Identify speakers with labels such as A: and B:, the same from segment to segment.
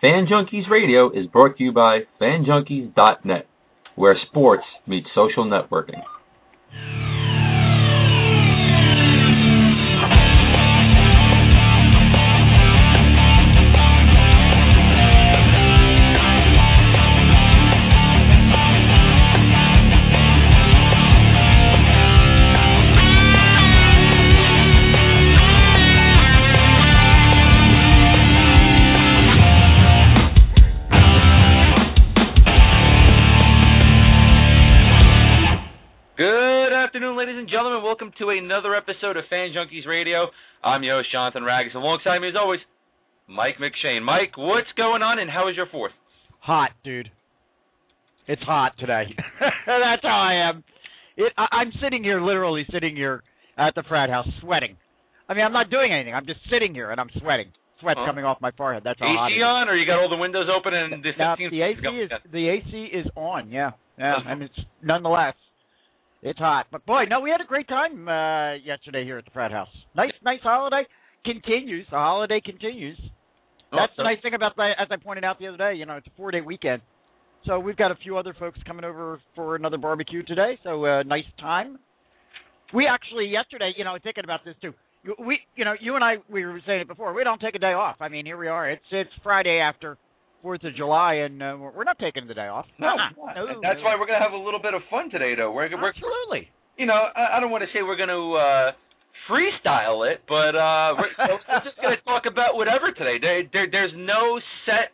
A: Fan Junkies Radio is brought to you by FanJunkies.net, where sports meets social networking.
B: Welcome to another episode of Fan Junkies Radio. I'm your host, Jonathan Rags. And alongside me, as always, Mike McShane. Mike, what's going on, and how is your fourth?
C: Hot, dude. It's hot today. That's how I am. It, I, I'm sitting here, literally sitting here at the frat house, sweating. I mean, I'm not doing anything. I'm just sitting here and I'm sweating. Sweat's
B: Huh?
C: coming off my forehead. That's how hot
B: AC
C: it is.
B: on, or you got all the windows open and the
C: the AC is the AC is on. Yeah, yeah, uh-huh. and it's nonetheless, it's hot. But boy, no, we had a great time uh, yesterday here at the frat house. Nice, nice holiday continues. The holiday continues. That's the nice thing about that, as I pointed out the other day. You know, it's a four-day weekend, so we've got a few other folks coming over for another barbecue today. So uh, nice time. We actually yesterday, you know, thinking about this too. you- We, you know, you and I, we were saying it before. We don't take a day off. I mean, here we are. It's it's Friday after Fourth of July, and uh, we're not taking the day off.
B: No,
C: no,
B: that's
C: no.
B: why we're gonna have a little bit of fun today, though. We're, we're
C: absolutely.
B: you know, I, I don't want to say we're gonna uh, freestyle it, but uh, we're, we're just gonna talk about whatever today. There, there, there's no set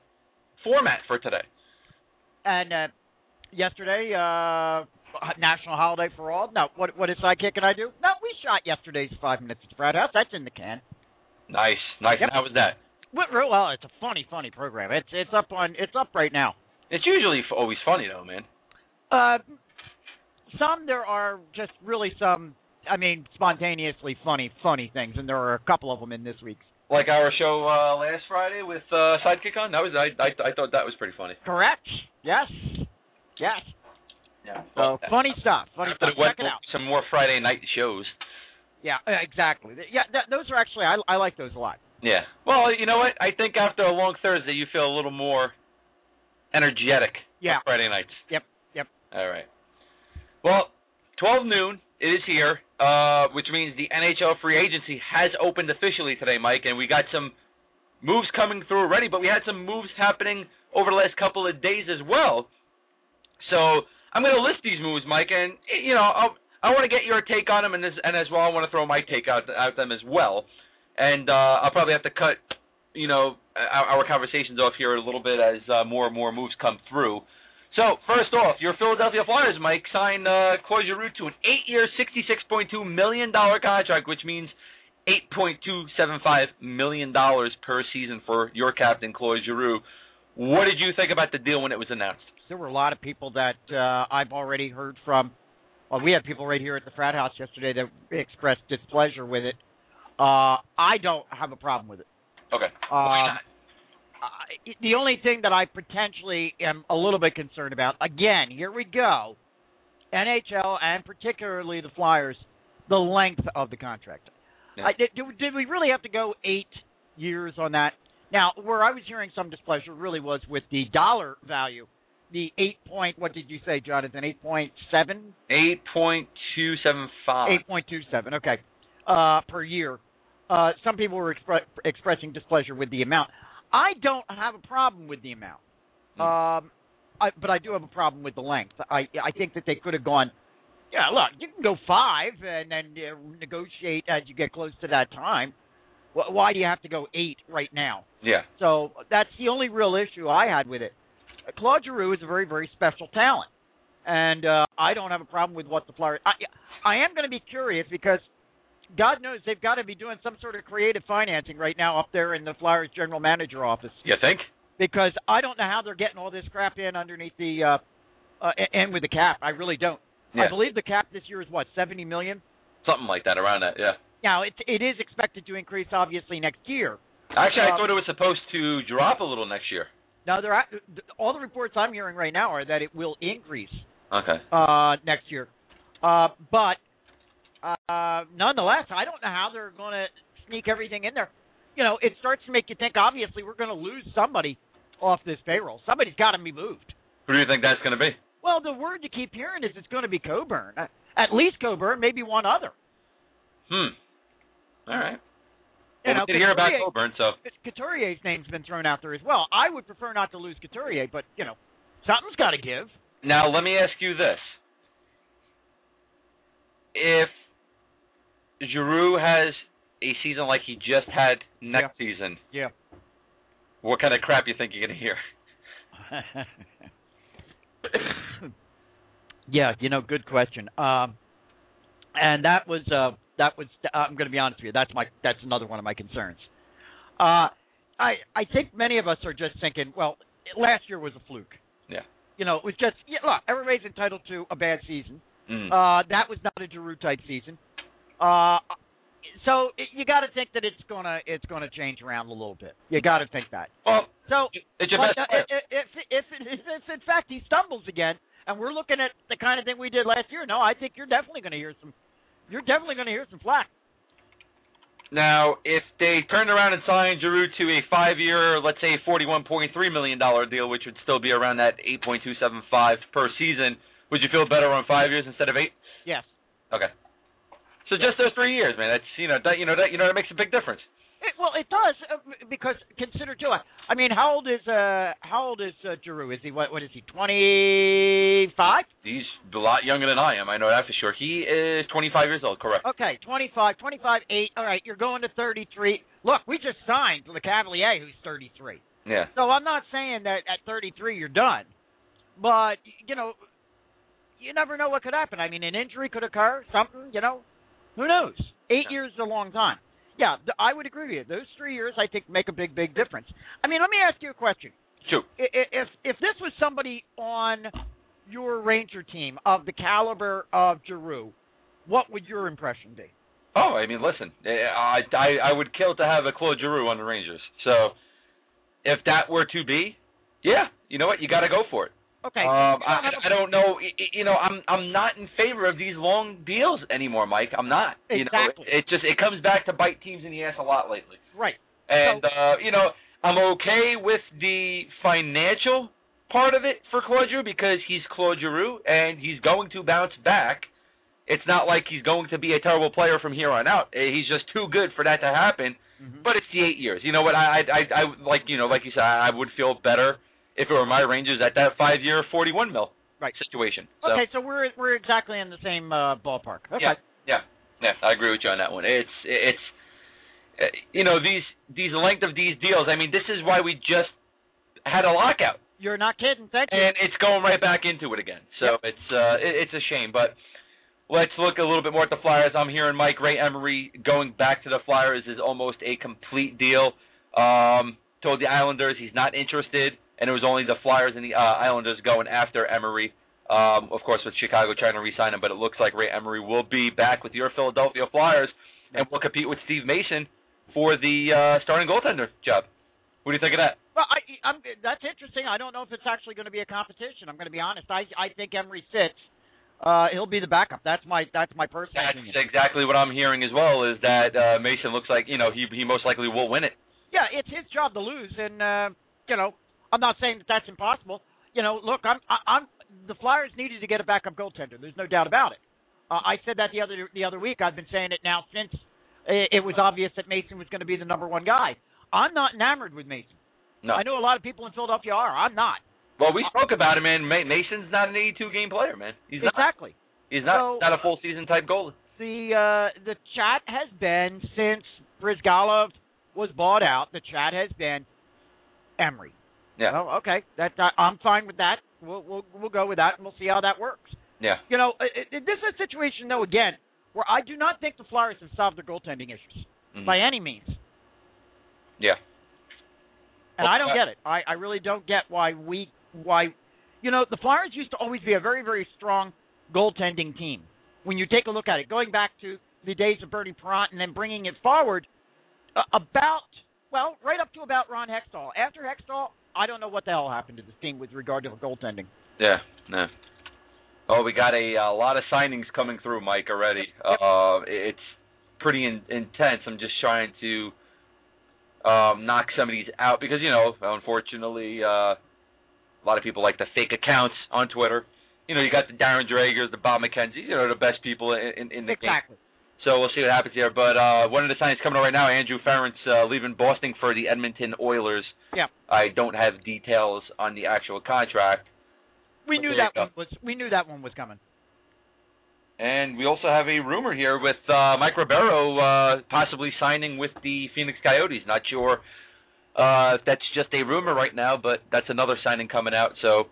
B: format for today.
C: And uh, yesterday, uh, national holiday for all. No, what what did Sidekick and I do? No, we shot yesterday's five minutes at the frat house. That's in the can.
B: Nice, nice.
C: Yep.
B: How was that?
C: Well, well, it's a funny, funny program. It's it's up on it's up right now.
B: It's usually f- always funny, though, man.
C: Uh, some there are just really some. I mean, spontaneously funny, funny things, and there are a couple of them in this week's.
B: Like our show uh, last Friday with uh, Sidekick on. That was I, I I thought that was pretty funny.
C: Correct. Yes. Yes.
B: Yeah.
C: So funny stuff. Funny stuff. Check it out.
B: Some more Friday night shows.
C: Yeah, exactly. Yeah, that, those are actually I I like those a lot.
B: Yeah. Well, you know what? I think after a long Thursday, you feel a little more energetic.
C: Yeah.
B: on Friday nights.
C: Yep, yep.
B: All right. Well, 12 noon. It is here, uh, which means the NHL free agency has opened officially today, Mike, and we got some moves coming through already, but we had some moves happening over the last couple of days as well. So I'm going to list these moves, Mike, and you know I'll, I want to get your take on them, and, this, and as well I want to throw my take out at them as well. And uh, I'll probably have to cut, you know, our, our conversations off here a little bit as uh, more and more moves come through. So first off, your Philadelphia Flyers, Mike, signed uh, Giroux to an eight-year, sixty-six point two million dollar contract, which means eight point two seven five million dollars per season for your captain Claude Giroux. What did you think about the deal when it was announced?
C: There were a lot of people that uh, I've already heard from. Well, we had people right here at the frat house yesterday that expressed displeasure with it. Uh, I don't have a problem with it.
B: Okay. Why
C: Um,
B: not?
C: I the only thing that I potentially am a little bit concerned about, again, here we go, NHL and particularly the Flyers, the length of the contract.
B: Yeah.
C: I, did, did we really have to go eight years on that? Now, where I was hearing some displeasure really was with the dollar value, the eight point. What did you say, Jonathan? Eight point seven,
B: Eight point two seven five.
C: eight point two seven. Okay, uh, per year. Uh, some people were expre- expressing displeasure with the amount. I don't have a problem with the amount,
B: Hmm.
C: um, I, but I do have a problem with the length. I I think that they could have gone. Yeah, look, you can go five and then uh, negotiate as you get close to that time. Wh- Why do you have to go eight right now?
B: Yeah.
C: So that's the only real issue I had with it. Claude Giroux is a very, very special talent, and uh, I don't have a problem with what the Flyers. I, I am going to be curious because God knows they've got to be doing some sort of creative financing right now up there in the Flyers general manager office
B: You think?
C: because I don't know how they're getting all this crap in underneath the uh, uh and with the cap. I really don't.
B: Yeah.
C: I believe the cap this year is what seventy million.
B: Something like that around that. Yeah.
C: Now it it is expected to increase obviously next year.
B: Actually, I
C: Uh,
B: thought it was supposed to drop a little next year.
C: Now there are, all the reports I'm hearing right now are that it will increase
B: Okay.
C: uh, next year. Uh, but uh, nonetheless, I don't know how they're going to sneak everything in there. You know, it starts to make you think. Obviously, we're going to lose somebody off this payroll. Somebody's got to be moved.
B: Who do you think that's going to be?
C: Well, the word you keep hearing is it's going to be Coburn. Uh, At least Coburn, maybe one other.
B: Hmm. All right.
C: You
B: Well,
C: know,
B: we did hear about Coburn, so
C: Couturier's name's been thrown out there as well. I would prefer not to lose Couturier, but you know, something's got to give.
B: now let me ask you this: If Giroux has a season like he just had next season,
C: Yeah.
B: what kind of crap you think you're going to hear?
C: yeah, you know, good question. Um, and that was uh, that was. I'm going to be honest with you. That's my. That's another one of my concerns. Uh, I I think many of us are just thinking, well, last year was a fluke.
B: Yeah.
C: You know, it was just. Yeah, look, everybody's entitled to a bad season.
B: Mm.
C: Uh, that was not a Giroux type season. Uh, so it, you got to think that it's gonna it's gonna change around a little bit. You got to think that.
B: well,
C: So
B: it's your best
C: uh,
B: player.
C: if, if, if, if in fact he stumbles again, and we're looking at the kind of thing we did last year, no, I think you're definitely going to hear some. You're definitely going to hear some flack.
B: Now, if they turned around and signed Giroux to a five-year, let's say, forty-one point three million dollar deal, which would still be around that eight point two seven five per season, would you feel better on five years instead of eight?
C: Yes.
B: Okay. So just those three years, man. That's you know that you know that you know that makes a big difference.
C: It, well, it does uh, because consider too. I- mean, how old is uh how old is uh, Giroux? Is he what? What is he? Twenty five?
B: He's a lot younger than I am. I know that for sure. He is twenty-five years old. Correct.
C: Okay, 25, 25, 8. All right, you're going to 33. Look, we just signed Lecavalier, who's 33.
B: Yeah.
C: So I'm not saying that at 33 you're done, but you know, you never know what could happen. I mean, an injury could occur, something, you know, who knows? Eight
B: Yeah.
C: years is a long time. Yeah, th- I would agree with you. Those three years, I think, make a big, big difference. I mean, let me ask you a question.
B: Shoot.
C: I- i- If if this was somebody on your Ranger team of the caliber of Giroux, what would your impression be?
B: Oh, I mean, listen, eh, I I I would kill to have a Claude Giroux on the Rangers. So if that were to be, yeah, you know what, you got to go for it.
C: Okay.
B: Um, I,
C: have
B: don't know. You know, I'm I'm not in favor of these long deals anymore, Mike. I'm not. You know,
C: Exactly.
B: it, it just it comes back to bite teams in the ass a lot lately.
C: Right.
B: And
C: So-
B: uh, you know, I'm okay with the financial part of it for Claude Giroux because he's Claude Giroux and he's going to bounce back. It's not like he's going to be a terrible player from here on out. Eh, He's just too good for that to happen.
C: Mhm.
B: But it's the eight years. You know what? I, I, I, I like you know, like you said, I I would feel better if it were my Rangers at that five-year, forty-one mil
C: Right.
B: situation. So,
C: Okay, so we're we're exactly in the same uh, ballpark. Okay.
B: Yeah. Yeah, yeah, I agree with you on that one. It's it's uh, you know these these length of these deals. I mean, this is why we just had a lockout,
C: You're not kidding. Thank you.
B: and it's going right back into it again. So it's uh it, it's a shame, but. Let's look a little bit more at the Flyers. I'm hearing Mike Ray Emery going back to the Flyers is almost a complete deal. Um, told the Islanders he's not interested, and it was only the Flyers and the uh, Islanders going after Emery. Um, of course, with Chicago trying to re-sign him, but it looks like Ray Emery will be back with your Philadelphia Flyers and will compete with Steve Mason for the uh, starting goaltender job. What do you think of that?
C: well, I, I'm, that's interesting. I don't know if it's actually going to be a competition. I'm going to be honest. I I think Emery sits. Uh, he'll be the backup. That's my that's my personal
B: That's
C: opinion.
B: exactly what I'm hearing as well. Is that uh, Mason looks like you know he he most likely will win it.
C: Yeah, it's his job to lose, and uh, you know, I'm not saying that that's impossible. You know, look, I'm I'm the Flyers needed to get a backup goaltender. There's no doubt about it. Uh, I said that the other the other week. I've been saying it now since it, it was obvious that Mason was going to be the number one guy. I'm not enamored with Mason.
B: No.
C: I know a lot of people in Philadelphia are. I'm not.
B: Well, we spoke about him, man. Mason's not an 82 game player, man. He's not.
C: exactly.
B: He's not
C: So-
B: not a full season type goalie.
C: the uh, the chat has been since Bryzgalov was bought out. The chat has been Emery.
B: Yeah.
C: Well, okay, that I, I'm fine with that. We'll we'll we'll go with that, and we'll see how that works.
B: Yeah.
C: You know, it, it, this is a situation though again where I do not think the Flyers have solved their goaltending issues
B: Mhm.
C: by any means,
B: Yeah.
C: and
B: Well,
C: I don't
B: uh,
C: get it. I I really don't get why we why you know the Flyers used to always be a very very strong goaltending team. When you take a look at it, going back to the days of Bernie Parent and then bringing it forward uh, about well right up to about Ron Hextall. After Hextall, I don't know what the hell happened to this team with regard to goaltending.
B: Yeah. No. Oh, we got a, a lot of signings coming through, Mike, already. Uh, it's pretty in, intense. I'm just trying to um, knock some of these out because you know, unfortunately, uh, a lot of people like the fake accounts on Twitter. You know, you got the Darren Dregers, the Bob McKenzie, you know, the best people in, in, in the game.
C: Exactly.
B: So we'll see what happens here. But uh, one of the signings coming out right now, Andrew Ference uh, leaving Boston for the Edmonton Oilers.
C: Yeah.
B: I don't have details on the actual contract.
C: We knew that one was we knew that one was coming.
B: And we also have a rumor here with uh, Mike Ribeiro uh, possibly signing with the Phoenix Coyotes. Not sure uh, if that's just a rumor right now, but that's another signing coming out. So,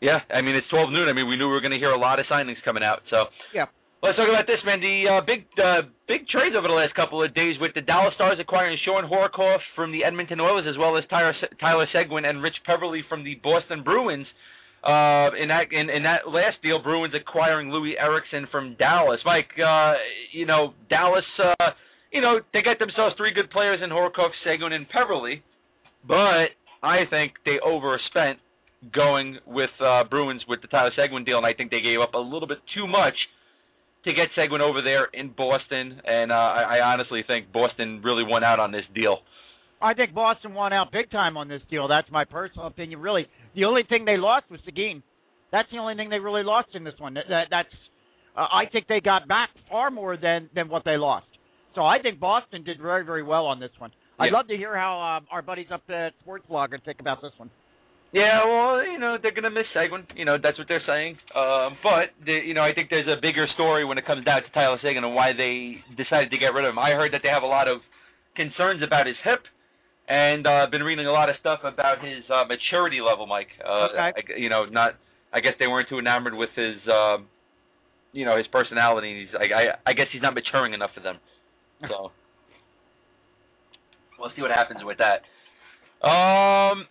B: yeah, I mean it's 12 noon. I mean we knew we were going to hear a lot of signings coming out. So,
C: Yeah.
B: Let's talk about this, man. The uh, big uh, big trades over the last couple of days with the Dallas Stars acquiring Shawn Horcoff from the Edmonton Oilers, as well as Tyler, Tyler Seguin and Rich Peverley from the Boston Bruins. Uh, in that in, in that last deal, Bruins acquiring Loui Eriksson from Dallas. Mike, uh, you know Dallas, uh, you know they got themselves three good players in Horcoff, Seguin, and Peverley, but I think they overspent going with uh, Bruins with the Tyler Seguin deal, and I think they gave up a little bit too much to get Seguin over there in Boston, and uh, I, I honestly think Boston really won out on this deal.
C: I think Boston won out big time on this deal. That's my personal opinion. Really, the only thing they lost was the game. That's the only thing they really lost in this one. That, that that's uh, I think they got back far more than than what they lost. So I think Boston did very very well on this one. I'd love to hear how um, our buddies up at Sports Blogger think about this one.
B: Yeah, well, you know they're gonna miss Seguin. You know that's what they're saying. Um, but the, you know I think there's a bigger story when it comes down to Tyler Seguin and why they decided to get rid of him. I heard that they have a lot of concerns about his hip, and uh, been reading a lot of stuff about his uh, maturity level, Mike. Uh,
C: Okay.
B: I, you know, not. I guess they weren't too enamored with his, um, you know, his personality. He's, I, I, I guess he's not maturing enough for them. So we'll see what happens with that. Um,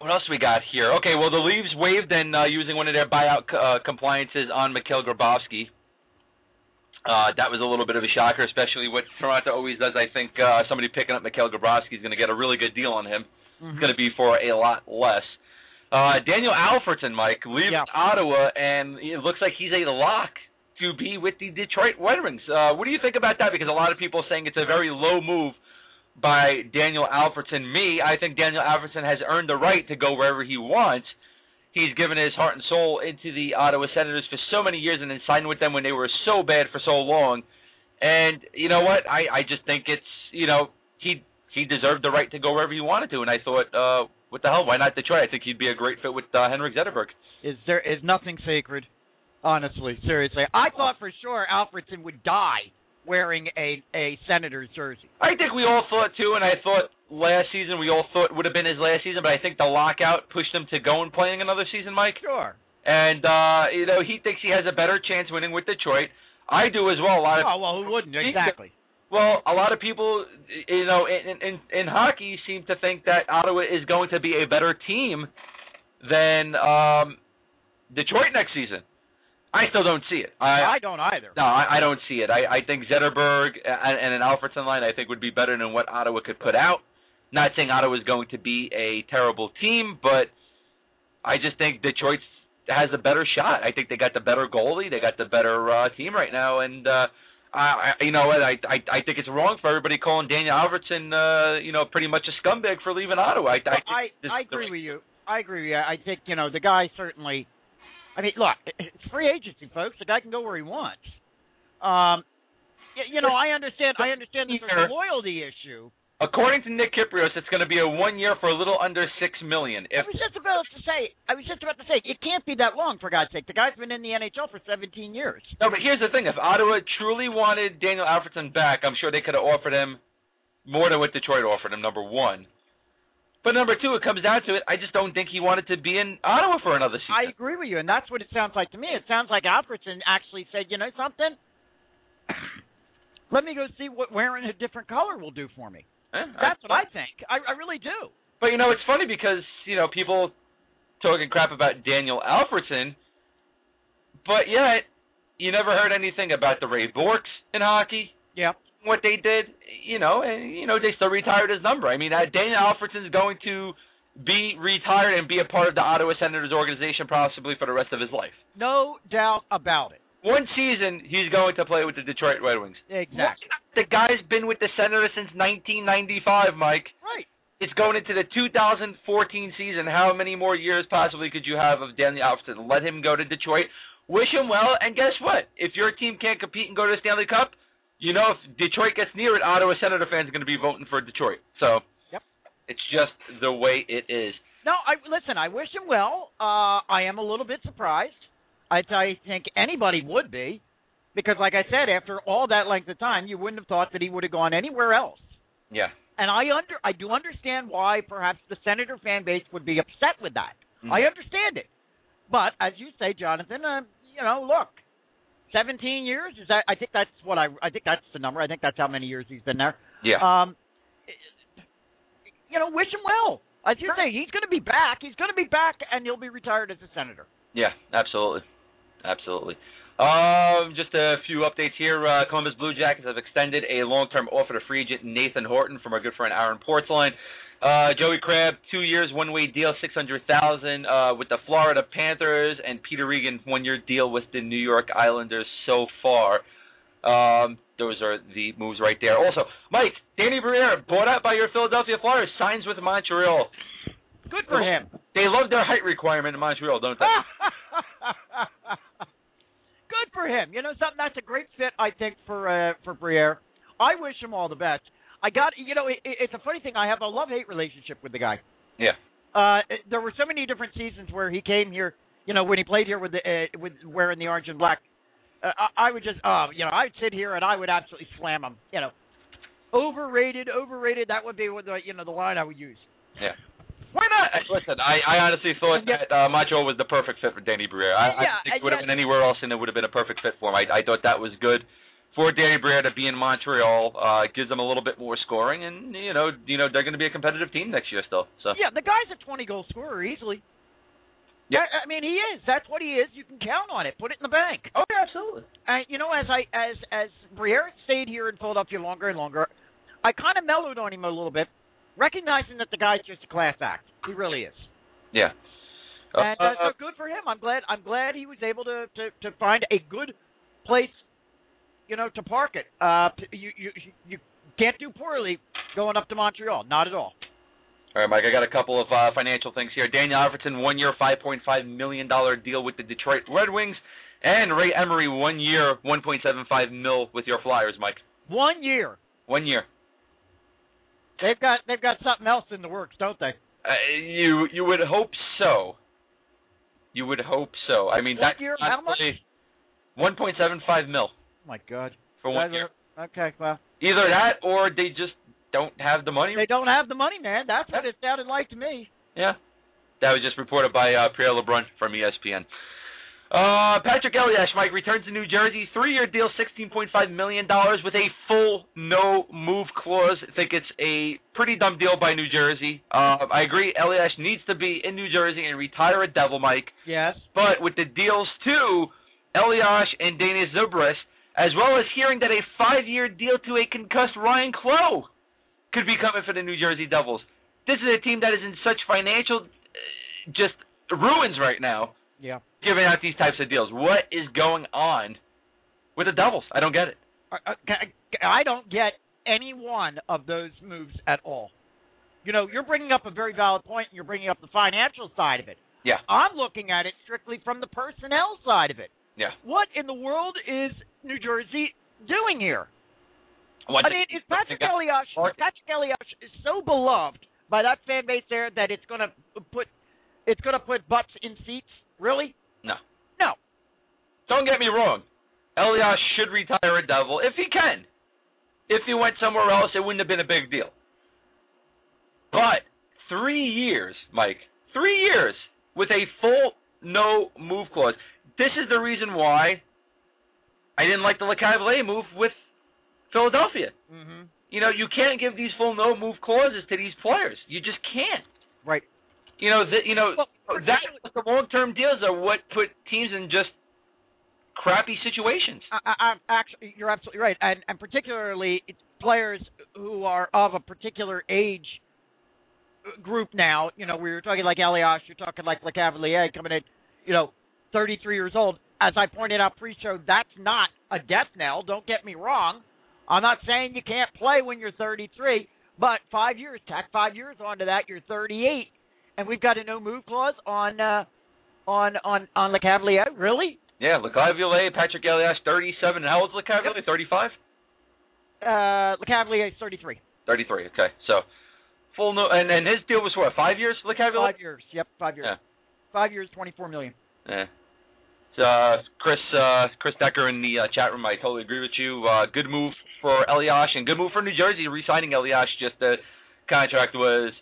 B: what else we got here? Okay, well the Leaves waived and uh, using one of their buyout uh, compliances on Mikhail Grabovski. Uh, that was a little bit of a shocker, especially what Toronto always does. I think uh, somebody picking up Mikhail Grabovski is going to get a really good deal on him.
C: Mm-hmm.
B: It's going to be for a lot less. Uh, Daniel Alfredsson, Mike, leaves
C: Yeah.
B: Ottawa, and it looks like he's a lock to be with the Detroit Red Wings. Uh, what do you think about that? Because a lot of people are saying it's a very low move by Daniel Alfredsson. Me, I think Daniel Alfredsson has earned the right to go wherever he wants. He's given his heart and soul into the Ottawa Senators for so many years and then signed with them when they were so bad for so long. And you know what? I I just think it's you know he he deserved the right to go wherever he wanted to. And I thought, uh, what the hell? Why not Detroit? I think he'd be a great fit with uh, Henrik Zetterberg.
C: Is there is nothing sacred? Honestly, seriously, I thought for sure Alfredsson would die wearing a a Senators jersey.
B: I think we all thought too, and I thought last season we all thought would have been his last season, but I think the lockout pushed him to go and playing another season, Mike.
C: Sure.
B: And uh, you know he thinks he has a better chance winning with Detroit. I do as well. A lot of
C: Oh well, who wouldn't? Exactly.
B: well, a lot of people, you know, in in, in hockey seem to think that Ottawa is going to be a better team than um, Detroit next season. I still don't see it. I,
C: I don't either.
B: no, I, I don't see it. I, I think Zetterberg and, and an Alfredsson line I think would be better than what Ottawa could put out. Not saying Ottawa is going to be a terrible team, but I just think Detroit has a better shot. I think they got the better goalie, they got the better uh, team right now, and uh, I, I, you know what? I, I I think it's wrong for everybody calling Daniel Alfredsson, uh, you know, pretty much a scumbag for leaving Ottawa. I, I,
C: I I agree
B: right-
C: with you. I agree with you. I think you know the guy certainly. I mean, look, it's free agency, folks. The guy can go where he wants. Um, you know, I understand. I understand that there's a loyalty issue.
B: According to Nick Kypreos, it's going to be a one year for a little under six million.
C: I was just about to say. I was just about to say it can't be that long for God's sake. The guy's been in the NHL for 17 years.
B: No, but here's the thing: if Ottawa truly wanted Daniel Alfredsson back, I'm sure they could have offered him more than what Detroit offered him. Number one, but number two, it comes down to it. I just don't think he wanted to be in Ottawa for another season.
C: I agree with you, and that's what it sounds like to me. It sounds like Alfredsson actually said, you know something? Let me go see what wearing a different color will do for me.
B: Eh,
C: That's what I think. I, I really do.
B: But you know, it's funny because you know people talking crap about Daniel Alfredsson, but yet you never heard anything about the Ray Borks in hockey.
C: Yeah.
B: What they did, you know, and you know they still retired his number. I mean, uh, Daniel Alfredsson is going to be retired and be a part of the Ottawa Senators organization possibly for the rest of his life.
C: No doubt about it.
B: One season he's going to play with the Detroit Red Wings.
C: Exactly.
B: The guy's been with the Senators since 1995, Mike.
C: Right.
B: It's going into the 2014 season. How many more years possibly could you have of Danny Alfredsson? Let him go to Detroit. Wish him well, and guess what? If your team can't compete and go to the Stanley Cup, you know if Detroit gets near it, Ottawa Senator fans are going to be voting for Detroit. So,
C: Yep.
B: it's just the way it is.
C: No, I listen. I wish him well. Uh, I am a little bit surprised. I, I think anybody would be, because, like I said, after all that length of time, you wouldn't have thought that he would have gone anywhere else.
B: Yeah.
C: And I under, I do understand why perhaps the Senator fan base would be upset with that.
B: Mhm.
C: I understand it, but as you say, Jonathan, uh, you know, look, seventeen years is that? I think that's what I, I think that's the number. I think that's how many years he's been there.
B: Yeah.
C: Um, you know, wish him well. As you say, he's going to be back. He's going to be back, and he'll be retired as a senator.
B: Yeah, absolutely, absolutely. Um, just a few updates here. Uh, Columbus Blue Jackets have extended a long-term offer to free agent Nathan Horton from our good friend Aaron Portzline. Uh, Joey Crabb, two years, one-way deal, six hundred thousand uh, with the Florida Panthers, and Peter Regin, one-year deal with the New York Islanders so far. Um, those are the moves right there. Also, Mike, Danny Briere, bought out by your Philadelphia Flyers, signs with Montreal.
C: Good for him.
B: They love their height requirement in Montreal, don't they?
C: Good for him. You know something? That's a great fit, I think, for uh, for Briere. I wish him all the best. I got, you know, it, it's a funny thing. I have a love hate relationship with the guy.
B: Yeah.
C: Uh, it- there were so many different seasons where he came here. You know, when he played here with the uh, with wearing the orange and black, uh, I, I would just, uh, you know, I'd sit here and I would absolutely slam him. You know, overrated, overrated. That would be what the, you know, the line I would use.
B: Yeah. Why not? Listen, I, I honestly thought
C: Yeah.
B: that uh, Montreal was the perfect fit for Danny Briere. I, I think it would have
C: yet-
B: been anywhere else, and it would have been a perfect fit for him. I, I thought that was good for Danny Briere to be in Montreal. Uh, gives them a little bit more scoring, and you know, you know, they're going to be a competitive team next year still. So
C: Yeah, the guy's a 20 goal scorer easily.
B: Yeah.
C: I, I mean, he is. That's what he is. You can count on it. Put it in the bank.
B: Oh, yeah, absolutely.
C: And you know, as I as as Briere stayed here in Philadelphia longer and longer, I kind of mellowed on him a little bit, recognizing that the guy's just a class act. He really is.
B: Yeah.
C: And uh,
B: Uh,
C: so good for him. I'm glad. I'm glad he was able to to to find a good place, you know, to park it. Uh, you you you can't do poorly going up to Montreal. Not at all.
B: All right, Mike. I got a couple of uh, financial things here. Daniel Alfredsson, one year, five point five million dollar deal with the Detroit Red Wings, and Ray Emery, one year, one point seven five mil with your Flyers, Mike.
C: One year.
B: One year.
C: They've got they've got something else in the works, don't they?
B: Uh, you you would hope so. You would hope so. I mean,
C: One
B: that
C: year, how much?
B: One point seven five mil
C: my God.
B: for one year.
C: Okay, well,
B: Either that, or they just don't have the money.
C: they don't have the money, man. That's what it sounded like to me.
B: Yeah, that was just reported by uh, Pierre LeBrun from ESPN. Uh, Patrick Elias, Mike, returns to New Jersey. Three-year deal, $16.5 million with a full no-move clause. I think it's a pretty dumb deal by New Jersey. Uh, I agree, Elias needs to be in New Jersey and retire a Devil, Mike.
C: Yes.
B: But with the deals to Elias and Dana Zubrus, as well as hearing that a five-year deal to a concussed Ryan Clowe could be coming for the New Jersey Devils. This is a team that is in such financial uh, just ruins right now,
C: Yeah.
B: giving out these types of deals. What is going on with the Devils? I don't get it.
C: I don't get any one of those moves at all. You know, you're bringing up a very valid point, and you're bringing up the financial side of it.
B: Yeah,
C: I'm looking at it strictly from the personnel side of it.
B: Yeah.
C: What in the world is New Jersey doing here?
B: One
C: I mean, is Patrick Elias Patrick Elias is so beloved by that fan base there that it's going to put it's going to put butts in seats? Really?
B: No.
C: No.
B: Don't get me wrong. Elias should retire a Devil if he can. If he went somewhere else, it wouldn't have been a big deal. But three years, Mike, three years with a full no move clause. This is the reason why I didn't like the LeCavalier move with Philadelphia.
C: Mm-hmm.
B: You know, you can't give these full no move clauses to these players. You just can't.
C: Right.
B: You know, the, you know
C: Well,
B: that the long term deals are what put teams in just crappy situations.
C: I, I, I'm actually, you're absolutely right, and and particularly it's players who are of a particular age group now. You know, we were talking like Elias, you're talking like LeCavalier coming in, you know, 33 years old. As I pointed out pre-show, that's not a death knell. Don't get me wrong. I'm not saying you can't play when you're 33, but five years, tack five years onto that, you're 38, and we've got a no move clause on uh, on on on Lecavalier. Really?
B: Yeah, Lecavalier, Patrick Elias, 37. And how old's Lecavalier? 35?
C: Uh, Lecavalier is 33.
B: 33. Okay, so full no, and and his deal was what? Five years, Lecavalier.
C: Five years. Yep, five years.
B: Yeah.
C: Five years, 24 million.
B: Yeah. Uh, Chris uh, Chris Decker in the uh, chat room, I totally agree with you. Uh, good move for Elias and good move for New Jersey re-signing Elias. Just the contract was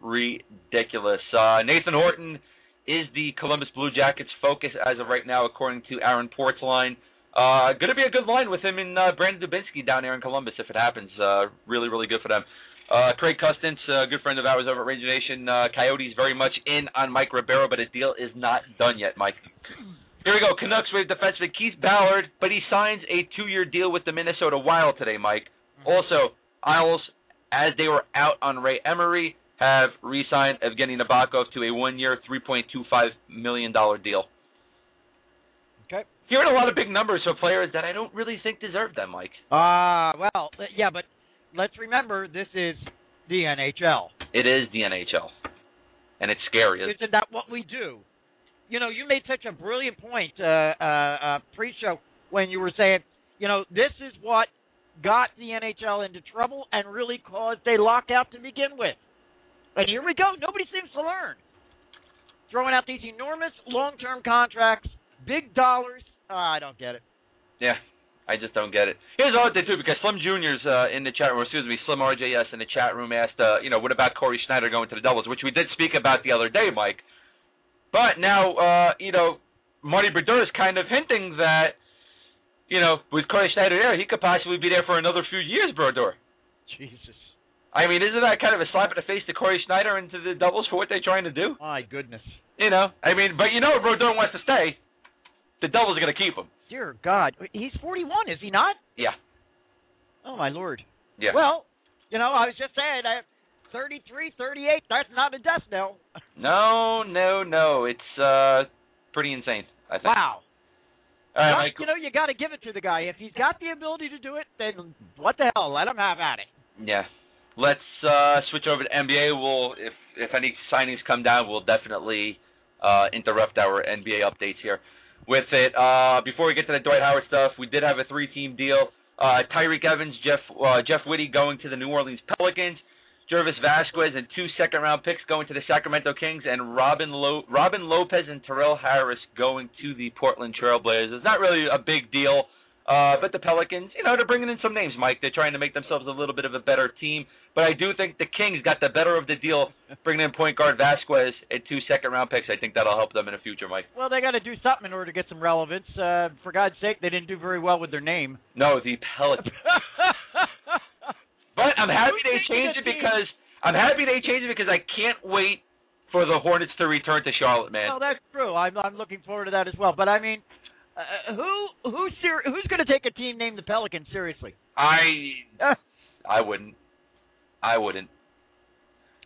B: ridiculous. Uh, Nathan Horton is the Columbus Blue Jackets focus as of right now, according to Aaron Portzline. Uh, going to be a good line with him and uh, Brandon Dubinsky down there in Columbus if it happens. Uh, really, really good for them. Uh, Craig Custance, a good friend of ours over at Ranger Nation. Uh, Coyotes very much in on Mike Ribeiro, but a deal is not done yet, Mike. Here we go. Canucks with defenseman Keith Ballard, but he signs a two-year deal with the Minnesota Wild today, Mike. Also, Isles, as they were out on Ray Emery, have re-signed Evgeny Nabokov to a one-year, $3.25 million deal.
C: Okay.
B: Hearing a lot of big numbers for players that I don't really think deserve them, Mike.
C: Ah, uh, well, yeah, but let's remember this is the NHL.
B: It is the NHL, and it's scary.
C: Isn't that what we do? You know, you made such a brilliant point uh, uh, uh, pre-show when you were saying, you know, this is what got the NHL into trouble and really caused a lockout to begin with. And here we go. Nobody seems to learn. Throwing out these enormous long-term contracts, big dollars. Oh, I don't get it.
B: Yeah, I just don't get it. Here's the other thing too, because Slim Junior's uh, in the chat room. Excuse me, Slim RJS in the chat room asked, uh, you know, what about Cory Schneider going to the Devils, which we did speak about the other day, Mike. But now, uh, you know, Marty Brodeur is kind of hinting that, you know, with Cory Schneider there, he could possibly be there for another few years, Brodeur.
C: Jesus.
B: I mean, isn't that kind of a slap in the face to Cory Schneider and to the Devils for what they're trying to do?
C: My goodness.
B: You know, I mean, but you know, if Brodeur wants to stay, the Devils are going to keep him.
C: Dear God, he's 41, is he not?
B: Yeah.
C: Oh my lord.
B: Yeah.
C: Well, you know, I was just saying, I, 33, 38, that's not a death knell.
B: No, no, no. It's uh pretty insane. I think.
C: Wow.
B: All right, Mike.
C: you know, you got to give it to the guy. If he's got the ability to do it, then what the hell? Let him have at it.
B: Yeah. Let's uh, switch over to NBA. We'll if if any signings come down, we'll definitely uh, interrupt our NBA updates here with it. Uh, before we get to the Dwight Howard stuff, we did have a three-team deal. Uh, Tyreke Evans, Jeff uh, Jeff Withey going to the New Orleans Pelicans, Greivis Vasquez and two second-round picks going to the Sacramento Kings, and Robin Lo- Robin Lopez and Terrell Harris going to the Portland Trailblazers. It's not really a big deal. Uh, but the Pelicans, you know, they're bringing in some names, Mike. They're trying to make themselves a little bit of a better team. But I do think the Kings got the better of the deal, bringing in point guard Vasquez and two second round picks. I think that'll help them in the future, Mike.
C: Well, they got to do something in order to get some relevance. Uh, for God's sake, they didn't do very well with their name.
B: No, the Pelicans. But I'm happy they changed it
C: taking a team?
B: because I'm happy they changed it because I can't wait for the Hornets to return to Charlotte, man.
C: well, that's true. I'm I'm looking forward to that as well. But I mean, uh, who who ser- who's going to take a team named the Pelicans seriously?
B: I
C: Uh,
B: I wouldn't. I wouldn't.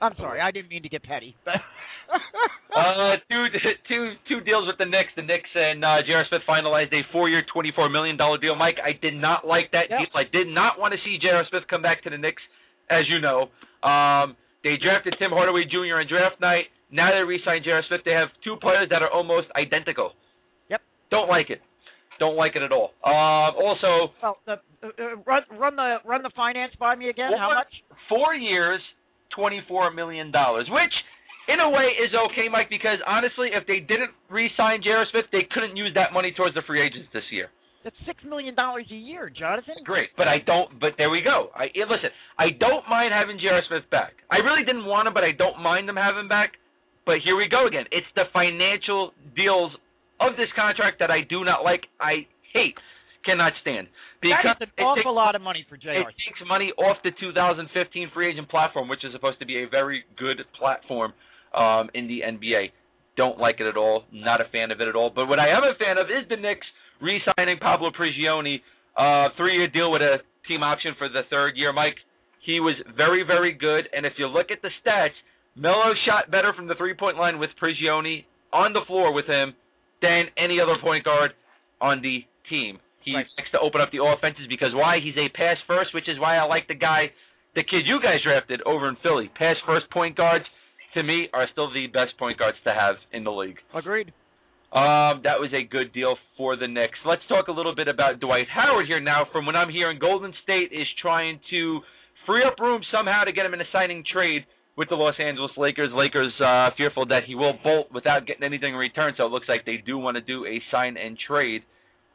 C: I'm sorry, I didn't mean to get petty. But
B: Uh, two two two deals with the Knicks. The Knicks and uh, J.R. Smith finalized a four-year, twenty-four million dollar deal. Mike, I did not like that
C: Yep.
B: deal. I did not want to see J.R. Smith come back to the Knicks, as you know. Um, they drafted Tim Hardaway Jr. on draft night. Now they re-signed J.R. Smith. They have two players that are almost identical.
C: Yep.
B: Don't like it. Don't like it at all. Um, also,
C: well, the, uh, uh, run run the run the finance by me again. How much?
B: four years, twenty-four million dollars, which in a way is okay, Mike, because honestly, if they didn't re-sign J.R. Smith, they couldn't use that money towards the free agents this year.
C: That's six million dollars a year, Jonathan.
B: Great, but I don't. But there we go. I listen. I don't mind having J.R. Smith back. I really didn't want him, but I don't mind them having him back. But here we go again. It's the financial deals of this contract that I do not like. I hate, cannot stand because
C: that is an awful
B: takes-
C: lot of money for JR.
B: it takes money off the 2015 free agent platform, which is supposed to be a very good platform um, in the NBA. Don't like it at all. Not a fan of it at all. But what I am a fan of is the Knicks re-signing Pablo Prigioni, uh, three-year deal with a team option for the third year. Mike, he was very, very good. And if you look at the stats, Melo shot better from the three-point line with Prigioni on the floor with him than any other point guard on the team. He
C: Right.
B: likes to open up the offenses because why? He's a pass first, which is why I like the guy, the kid you guys drafted over in Philly. Pass first point guards, to me, are still the best point guards to have in the league.
C: Agreed.
B: Um, that was a good deal for the Knicks. Let's talk a little bit about Dwight Howard here now. From what I'm hearing, Golden State is trying to free up room somehow to get him in a signing trade with the Los Angeles Lakers. Lakers uh, fearful that he will bolt without getting anything in return, so it looks like they do want to do a sign and trade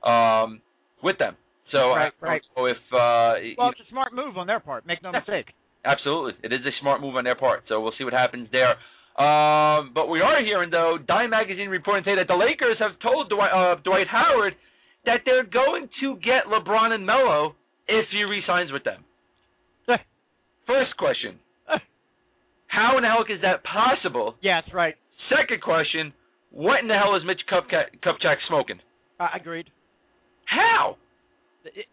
B: um, with them. So
C: Right,
B: I
C: right.
B: if uh,
C: Well, it's a smart move on their part. Make no mistake.
B: Absolutely, it is a smart move on their part. So we'll see what happens there. Um, but we are hearing though, Dime Magazine reporting today that the Lakers have told Dwight, uh, Dwight Howard that they're going to get LeBron and Melo if he resigns with them. First question. How in the hell is that possible?
C: Yeah, that's right.
B: Second question: What in the hell is Mitch Kupchak, Kupchak smoking?
C: Uh, agreed.
B: How?
C: It,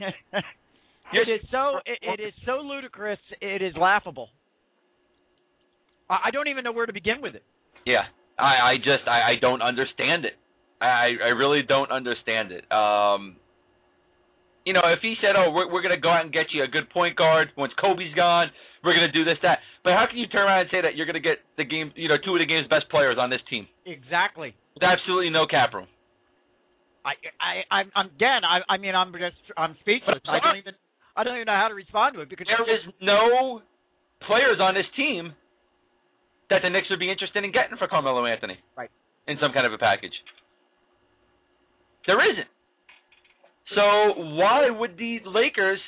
C: it is so it, it is so ludicrous. It is laughable. I, I don't even know where to begin with it.
B: Yeah, I, I just I, I don't understand it. I I really don't understand it. Um, you know, if he said, "Oh, we're we're gonna go out and get you a good point guard once Kobe's gone, we're gonna do this that," but how can you turn around and say that you're gonna get the game, you know, two of the game's best players on this team
C: Exactly.
B: with absolutely no cap room?
C: I I I'm, I'm again. I I mean I'm just I'm speechless. I don't even I don't even know how to respond to it because
B: There is no players on this team that the Knicks would be interested in getting for Carmelo Anthony.
C: Right.
B: In some kind of a package. There isn't. So why would the Lakers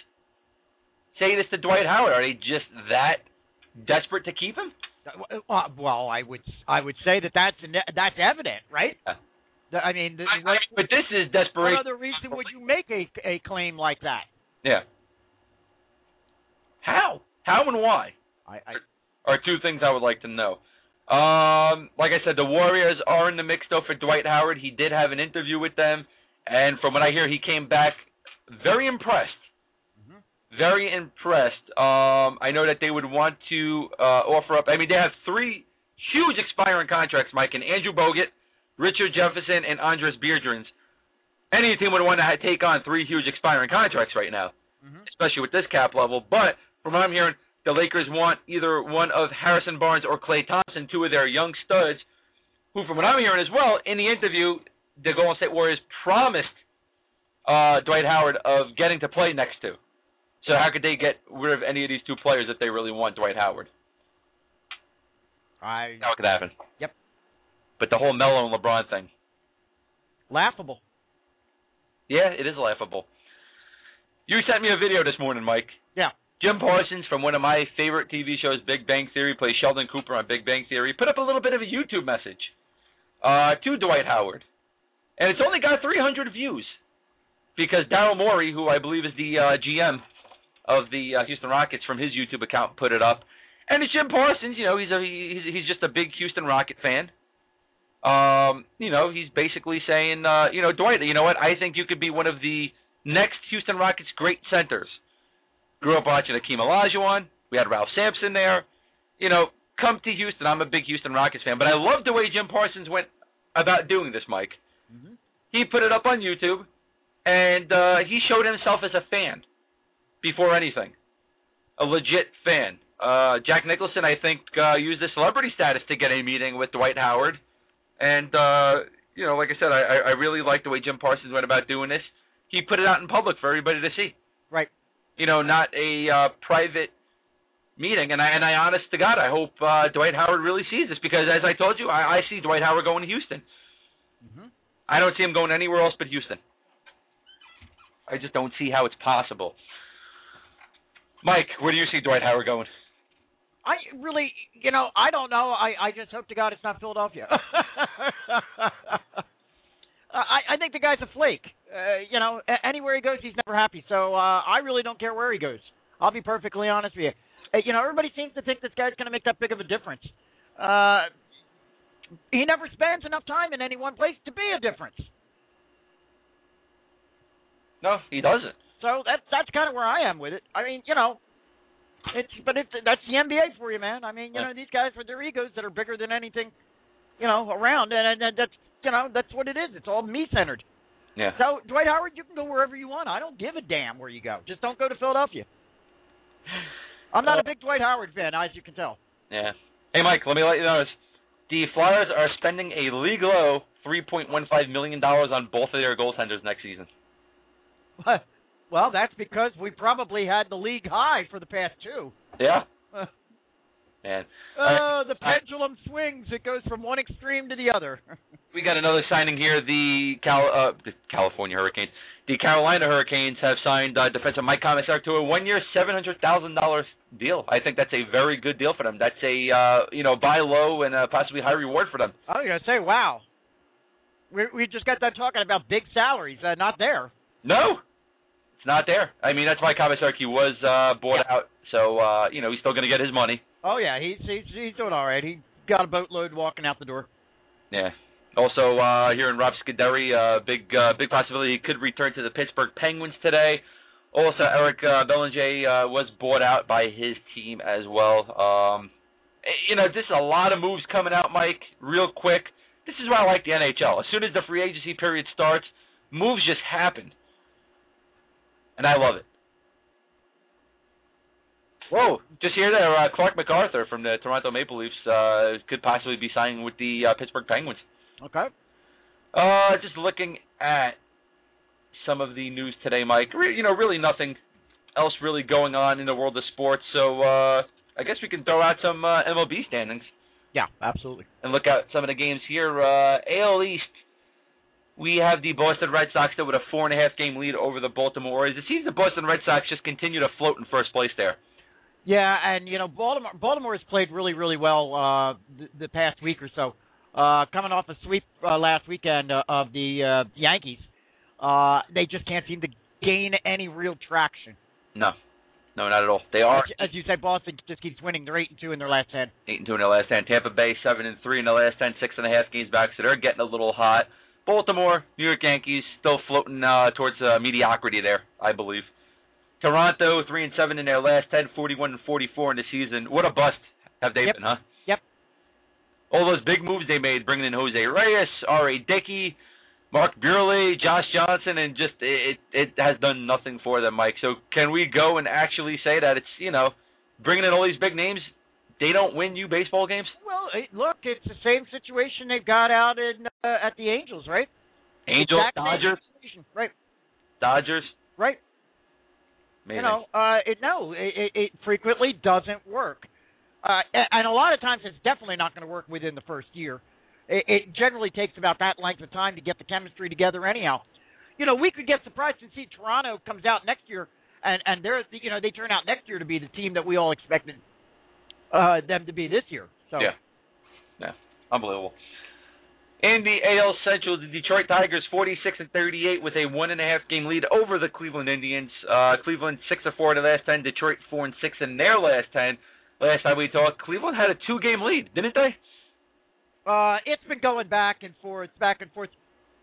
B: say this to Dwight Howard? Are they just that desperate to keep him?
C: Uh, well, I would I would say that that's that's evident, right?
B: Yeah.
C: I mean, the,
B: I, I, but this is desperation.
C: what other reason would you make a a claim like that?
B: Yeah. How? How and why?
C: I, I
B: are two things I would like to know. Um, like I said, the Warriors are in the mix though for Dwight Howard. He did have an interview with them, and from what I hear, he came back very impressed.
C: Mhm.
B: Very impressed. Um, I know that they would want to uh, offer up. I mean, they have three huge expiring contracts, Mike, and Andrew Bogut, Richard Jefferson, and Andris Biedrins. Any team would want to take on three huge expiring contracts right now
C: Mhm.
B: especially with this cap level. But from what I'm hearing, the Lakers want either one of Harrison Barnes or Klay Thompson, two of their young studs, who, from what I'm hearing as well, in the interview, the Golden State Warriors promised uh, Dwight Howard of getting to play next to. So how could they get rid of any of these two players if they really want Dwight Howard?
C: I
B: How could happen?
C: Yep.
B: But the whole Melo and LeBron thing,
C: laughable.
B: yeah, it is laughable. You sent me a video this morning, Mike.
C: Yeah.
B: Jim Parsons from one of my favorite TV shows, Big Bang Theory, plays Sheldon Cooper on Big Bang Theory, put up a little bit of a YouTube message uh, to Dwight Howard. And it's only got 300 views because Daryl Morey, who I believe is the uh, GM of the uh, Houston Rockets from his YouTube account, put it up. And it's Jim Parsons, you know, he's a he's, he's just a big Houston Rocket fan. Um, you know, he's basically saying, uh, you know, Dwight, you know what? I think you could be one of the next Houston Rockets great centers. Grew up watching Akeem Olajuwon. We had Ralph Sampson there. You know, come to Houston. I'm a big Houston Rockets fan, but I love the way Jim Parsons went about doing this, Mike.
C: Mhm.
B: He put it up on YouTube, and uh, he showed himself as a fan before anything, a legit fan. Uh, Jack Nicholson, I think, uh, used his celebrity status to get a meeting with Dwight Howard, and uh, you know, like I said, I, I really like the way Jim Parsons went about doing this. He put it out in public for everybody to see.
C: Right.
B: You know, not a uh, private meeting. And I and I, honest to God, I hope uh, Dwight Howard really sees this because, as I told you, I, I see Dwight Howard going to Houston.
C: Mhm.
B: I don't see him going anywhere else but Houston. I just don't see how it's possible. Mike, where do you see Dwight Howard going?
C: I really, you know, I don't know. I I just hope to God it's not Philadelphia. I I think the guy's a flake. Uh, you know, anywhere he goes, he's never happy. So uh, I really don't care where he goes. I'll be perfectly honest with you. Uh, you know, everybody seems to think this guy's going to make that big of a difference. Uh, he never spends enough time in any one place to be a difference.
B: No, he doesn't.
C: So that's that's kind of where I am with it. I mean, you know, it's but it's that's the NBA for you, man. I mean, you
B: Yeah.
C: know, these guys with their egos that are bigger than anything, you know, around, and, and that's you know that's what it is. It's all me centered.
B: Yeah.
C: So Dwight Howard, you can go wherever you want. I don't give a damn where you go. Just don't go to Philadelphia. I'm not a big Dwight Howard fan, as you can tell.
B: Yeah. Hey, Mike, let me let you know this. The Flyers are spending a league low $3.15 million on both of their goaltenders next season.
C: Well, that's because we probably had the league high for the past two.
B: Yeah.
C: Uh,
B: Man.
C: Oh, the
B: I-
C: pendulum swings. It goes from one extreme to the other.
B: We got another signing here. The Cal, uh, the California Hurricanes, the Carolina Hurricanes have signed uh, defensive Mike Komisarek to a one-year, seven hundred thousand dollars deal. I think that's a very good deal for them. That's a uh, you know buy low and uh, possibly high reward for them.
C: I was gonna say, wow. We we just got done talking about big salaries. Uh, not there.
B: No, it's not there. I mean, that's why he was uh, bought out, so uh, you know he's still going to get his money.
C: Oh yeah, he's he's he's doing all right. He got a boatload walking out the door.
B: Yeah. Also, uh, here in Rob Scuderi, uh, big uh, big possibility he could return to the Pittsburgh Penguins today. Also, Eric uh, Belanger uh, was bought out by his team as well. Um, eh, you know, this is a lot of moves coming out, Mike, real quick. This is why I like the NHL. As soon as the free agency period starts, moves just happen, and I love it. Whoa! Just hear there, uh, Clarke MacArthur from the Toronto Maple Leafs uh, could possibly be signing with the uh, Pittsburgh Penguins.
C: Okay.
B: Uh, just looking at some of the news today, Mike. Re- you know, really nothing else really going on in the world of sports. So uh, I guess we can throw out some uh, MLB standings
C: Yeah, absolutely.
B: and look at some of the games here. Uh, AL East, we have the Boston Red Sox still with a four and a half game lead over the Baltimore Orioles. It seems the Boston Red Sox just continue to float in first place there.
C: Yeah, and you know Baltimore Baltimore has played really really well uh the, the past week or so. Uh coming off a sweep uh, last weekend uh, of the uh Yankees. Uh they just can't seem to gain any real traction.
B: No, no, not at all. They are
C: As, as you said Boston just keeps winning. They're 8 and 2 in their last 10.
B: eight and two in the last ten. Tampa Bay seven and three in the last ten, six and a half games back, so they're getting a little hot. Baltimore, New York Yankees still floating uh, towards uh, mediocrity there, I believe. Toronto three and seven in their last ten, forty-one and forty-four in the season. What a bust have they
C: Yep.
B: been, huh?
C: Yep.
B: All those big moves they made, bringing in Jose Reyes, R.A. Dickey, Mark Buehrle, Josh Johnson, and just it it has done nothing for them, Mike. So can we go and actually say that it's you know bringing in all these big names, they don't win you baseball games?
C: Well, look, it's the same situation they've got out in uh, at the Angels, right?
B: Angels, Dodgers.
C: Right.
B: Dodgers,
C: Right.
B: amazing.
C: You know, uh, it no, it, it, frequently doesn't work, uh, and, and a lot of times it's definitely not going to work within the first year. It, it generally takes about that length of time to get the chemistry together. Anyhow, you know, we could get surprised and see Toronto comes out next year, and and they're you know they turn out next year to be the team that we all expected uh, them to be this year. So
B: Yeah. Unbelievable. In the AL Central, the Detroit Tigers 46 and 38 with a one and a half game lead over the Cleveland Indians. Uh, Cleveland six and four in the last ten. Detroit four and six in their last ten. Last time we talked, Cleveland had a two game lead, didn't they?
C: Uh, it's been going back and forth, back and forth.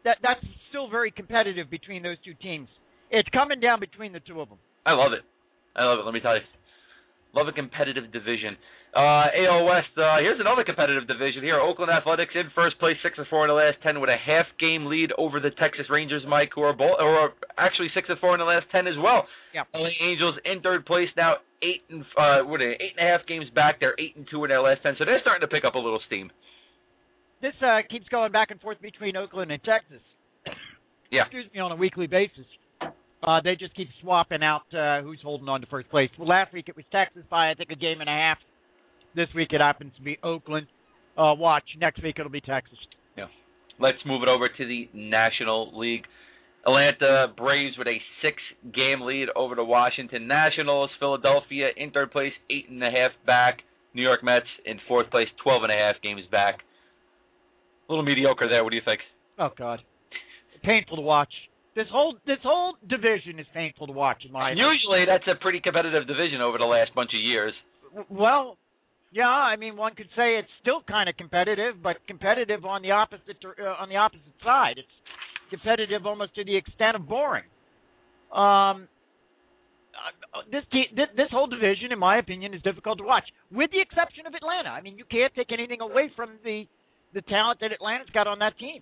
C: That that's still very competitive between those two teams. It's coming down between the two of them.
B: I love it. I love it. Let me tell you, love a competitive division. Uh, AL West. Uh, here's another competitive division here. Oakland Athletics in first place, six and four in the last ten, with a half game lead over the Texas Rangers, Mike, who are both, are actually six and four in the last ten as well.
C: Yeah.
B: LA Angels in third place now, eight and uh, what are they, eight and a half games back. They're eight and two in their last ten, so they're starting to pick up a little steam.
C: This uh, keeps going back and forth between Oakland and Texas.
B: Yeah.
C: Excuse me, on a weekly basis. Uh, they just keep swapping out uh, who's holding on to first place. Well, last week it was Texas by I think a game and a half. This week it happens to be Oakland. Uh, watch next week it'll be Texas. Yeah.
B: Let's move it over to the National League. Atlanta Braves with a six-game lead over the Washington Nationals. Philadelphia in third place, eight and a half back. New York Mets in fourth place, twelve and a half games back. A little mediocre there. What do you think?
C: Oh God, painful to watch. This whole this whole division is painful to watch in my opinion.
B: Usually, that's a pretty competitive division over the last bunch of years.
C: Well, yeah, I mean one could say it's still kind of competitive, but competitive on the opposite uh, on the opposite side. It's competitive almost to the extent of boring. Um, uh, this te- this, this whole division, in my opinion, is difficult to watch, with the exception of Atlanta. I mean, you can't take anything away from the the talent that Atlanta's got on that team.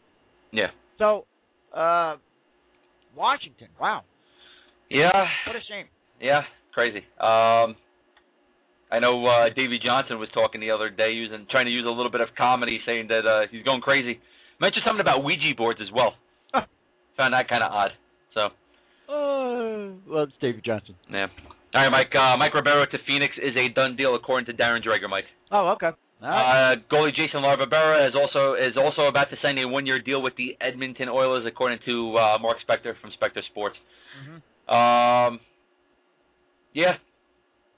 B: Yeah.
C: So, uh, Washington. Wow.
B: Yeah.
C: What a shame.
B: Yeah, crazy. Um, I know uh, Davey Johnson was talking the other day, using trying to use a little bit of comedy, saying that uh, he's going crazy. Mentioned something about Ouija boards as well. Found that kind of odd. So.
C: Uh, well, it's David Johnson.
B: Yeah. All right, Mike. Uh, Mike Ribeiro to Phoenix is a done deal according to Darren Dreger, Mike.
C: Oh, okay. Right.
B: Uh, goalie Jason LaBarbera is also is also about to sign a one year deal with the Edmonton Oilers, according to uh, Mark Spector from Spector Sports.
C: Mhm.
B: Um, yeah,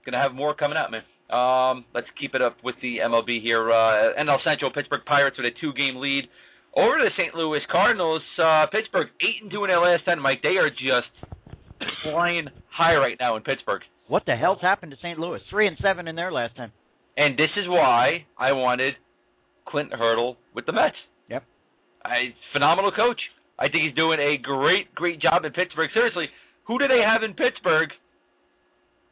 B: gonna have more coming out, man. Um, let's keep it up with the MLB here. Uh, NL Central Pittsburgh Pirates with a two game lead over the St. Louis Cardinals. Uh, Pittsburgh eight and two in their last ten. Mike, they are just flying high right now in Pittsburgh.
C: What the hell's happened to St. Louis? Three and seven in their last ten.
B: And this is why I wanted Clint Hurdle with the Mets.
C: Yep.
B: I phenomenal coach. I think he's doing a great, great job in Pittsburgh. Seriously, who do they have in Pittsburgh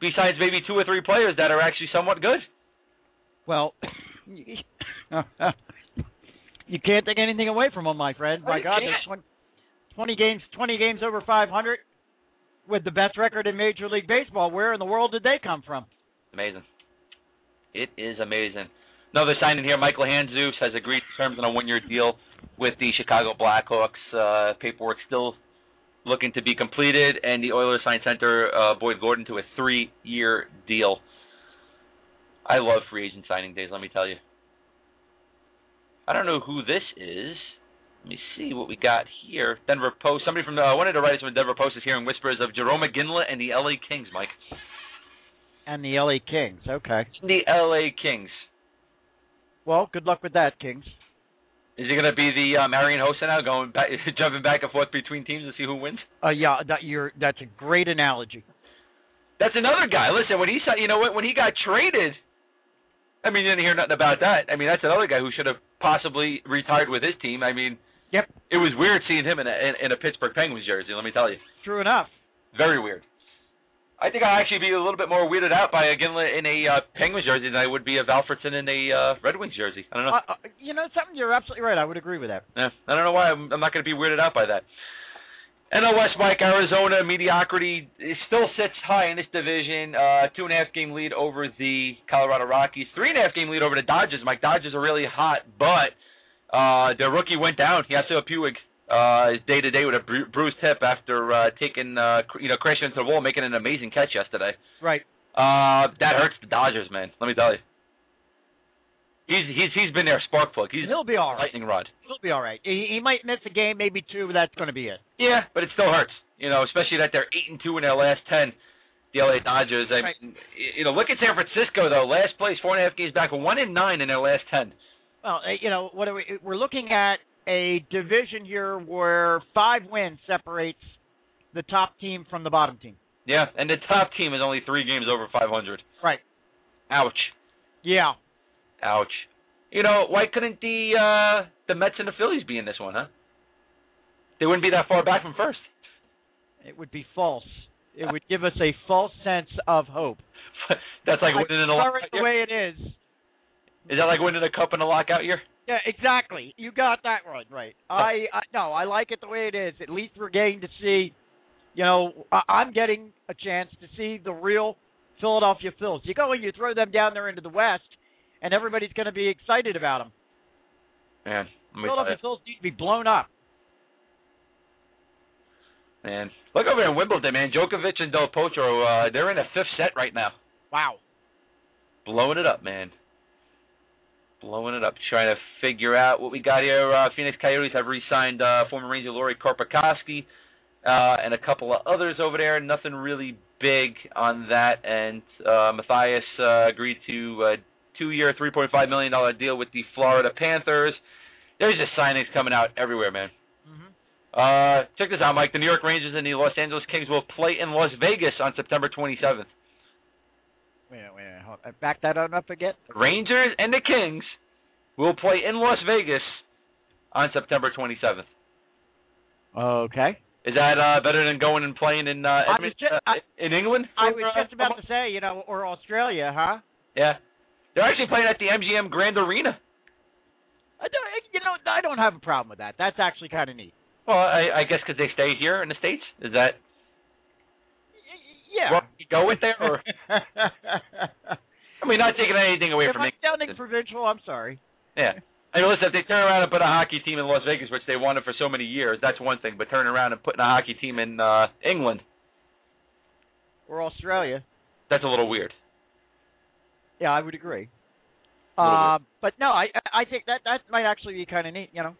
B: besides maybe two or three players that are actually somewhat good?
C: Well, you can't take anything away from them, my friend. My God, there's 20, 20 games, 20 games over 500 with the best record in Major League Baseball. Where in the world did they come from?
B: Amazing. It is amazing. Another signing here, Michael Handzus has agreed to terms on a one-year deal with the Chicago Blackhawks. Uh, paperwork still looking to be completed, and the Oilers signed center uh, Boyd Gordon to a three-year deal. I love free agent signing days. Let me tell you. I don't know who this is. Let me see what we got here. Denver Post. Somebody from the uh, one of the writers from the Denver Post is hearing whispers of Jarome Iginla and the L.A. Kings. Mike,
C: And the LA Kings. Okay.
B: the L.A. Kings.
C: Well, good luck with that, Kings.
B: Is he going to be the uh, Marian Hossa now, going back, jumping back and forth between teams to see who wins?
C: Uh, yeah, that you're. That's a great analogy.
B: That's another guy. Listen, when he saw, you know what, when he got traded, I mean, you didn't hear nothing about that. I mean, that's another guy who should have possibly retired with his team. I mean,
C: Yep.
B: it was weird seeing him in a in, in a Pittsburgh Penguins jersey. Let me tell you,
C: True enough.
B: very weird. I think I'd actually be a little bit more weirded out by Iginla in a uh, Penguins jersey than I would be of Alfredsson in a uh, Red Wings jersey. I don't know.
C: Uh, uh, you know something? You're absolutely right. I would agree with that.
B: Yeah, I don't know why I'm, I'm not going to be weirded out by that. West, Mike, Arizona, mediocrity it still sits high in this division. Uh, two and a half game lead over the Colorado Rockies. Three and a half game lead over the Dodgers. Mike, Dodgers are really hot, but uh, their rookie went down. Yasiel Puig uh, is day to day with a bru- bruised hip after uh, taking, uh, cr- you know, crashing into the wall, making an amazing catch yesterday.
C: Right.
B: Uh, that hurts the Dodgers, man. Let me tell you. He's he's he's been their spark plug. He's
C: He'll be all right.
B: lightning rod.
C: He'll be all right. He, he might miss a game, maybe two, but that's going to be it.
B: Yeah, but it still hurts. You know, especially that they're eight and two in their last ten. The LA Dodgers. I
C: Right.
B: mean, you know, look at San Francisco though. Last place, four and a half games back, one and nine in their last ten.
C: Well, uh, you know what? Are we, we're looking at a division here where five wins separates the top team from the bottom team.
B: Yeah, and the top team is only three games over 500.
C: Right.
B: Ouch.
C: Yeah.
B: Ouch. You know, why couldn't the uh the Mets and the Phillies be in this one, huh? They wouldn't be that far back from first.
C: It would be false. It would give us a false sense of hope.
B: That's like winning in a lockout
C: it the way it is.
B: Is that like winning a cup in a lockout year?
C: Yeah, exactly. You got that one Right. I, I no, I like it the way it is. At least we're getting to see. You know, I, I'm getting a chance to see the real Philadelphia Phils. You go and you throw them down there into the West, and everybody's going to be excited about them.
B: Man, let me tell you.
C: Philadelphia Phils need to be blown up.
B: Man, look over in Wimbledon, man. Djokovic and Del Potro, uh, they're in a fifth set right now,
C: Wow.
B: blowing it up, man. Blowing it up, trying to figure out what we got here. Uh, Phoenix Coyotes have re-signed uh, former Ranger Lori Korpikoski uh, and a couple of others over there. Nothing really big on that. And uh, Matthias uh, agreed to a two-year, $3.5 million deal with the Florida Panthers. There's just signings coming out everywhere, man.
C: hmm
B: Uh, check this out, Mike. The New York Rangers and the Los Angeles Kings will play in Las Vegas on September 27th.
C: Wait, wait, wait. hold- uh, Back that on up again.
B: Rangers and the Kings will play in Las Vegas on September 27th.
C: Okay.
B: Is that uh, better than going and playing in uh,
C: I was
B: Edmond-
C: ju-
B: uh,
C: I-
B: in England?
C: I was just about to say, you know, or Australia, huh?
B: Yeah, they're actually playing at the MGM Grand Arena.
C: I don't, you know, I don't have a problem with that. That's actually kind of neat.
B: Well, I, I guess because they stay here in the states. Is that
C: Yeah.
B: you go with there? Or I mean, not taking anything away
C: if
B: from
C: I'm
B: Nick.
C: sounding provincial, I'm sorry.
B: Yeah. I mean, listen, if they turn around and put a hockey team in Las Vegas, which they wanted for so many years, that's one thing. But turning around and putting a hockey team in uh England,
C: Or Australia.
B: that's a little weird.
C: Yeah, I would agree. Uh, but no, I I think that that might actually be kind of neat. You know,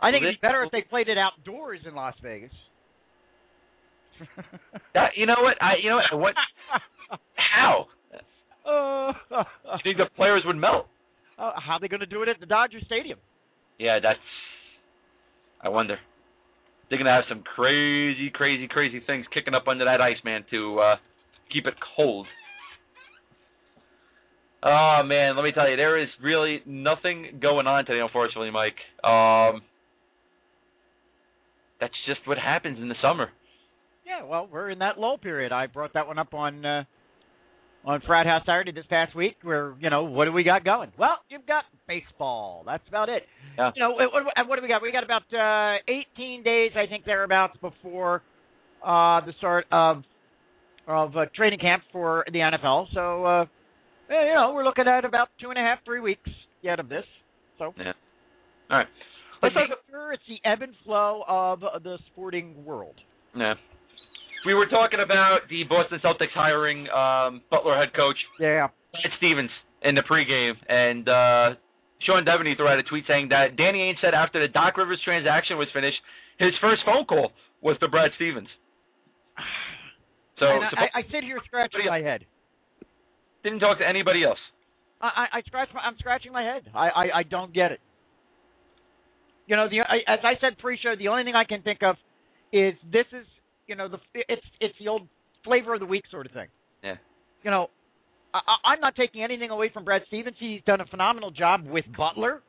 C: I think
B: Well,
C: it'd be better if they played it outdoors in Las Vegas.
B: That you know what? I you know what? what how?
C: Uh,
B: you think the players would melt?
C: uh, how are they going to do it at the Dodger Stadium?
B: Yeah, that's. I wonder. They're gonna have some crazy, crazy, crazy things kicking up under that ice, man, to uh keep it cold. Oh man, let me tell you, there is really nothing going on today, unfortunately, Mike. Um, that's just what happens in the summer.
C: Yeah, well, we're in that lull period. I brought that one up on uh, on Frat House Saturday this past week. Where you know what do we got going? Well, you've got baseball. That's about it.
B: Yeah.
C: You know, what, what, do we got? We got about uh, 18 days, I think, thereabouts before uh, the start of of uh, training camp for the NFL. So, uh, you know, we're looking at about two and a half, three weeks yet of this. So,
B: Yeah. All right. Let's
C: make sure it's the ebb and flow of the sporting world.
B: Yeah. We were talking about the Boston Celtics hiring um, Butler head coach
C: Yeah.
B: Brad Stevens in the pregame, and uh, Sean Deveney threw out a tweet saying that Danny Ainge said after the Doc Rivers transaction was finished, his first phone call was to Brad Stevens. So
C: I, I, I sit here scratching my head.
B: didn't talk to anybody else.
C: I, I, I scratch my, I'm scratching my head. I, I, I don't get it. You know, the I, as I said pre-show, the only thing I can think of is this is you know the it's it's the old flavor of the week sort of thing.
B: Yeah.
C: You know, I, I- I'm not taking anything away from Brad Stevens. He's done a phenomenal job with Butler,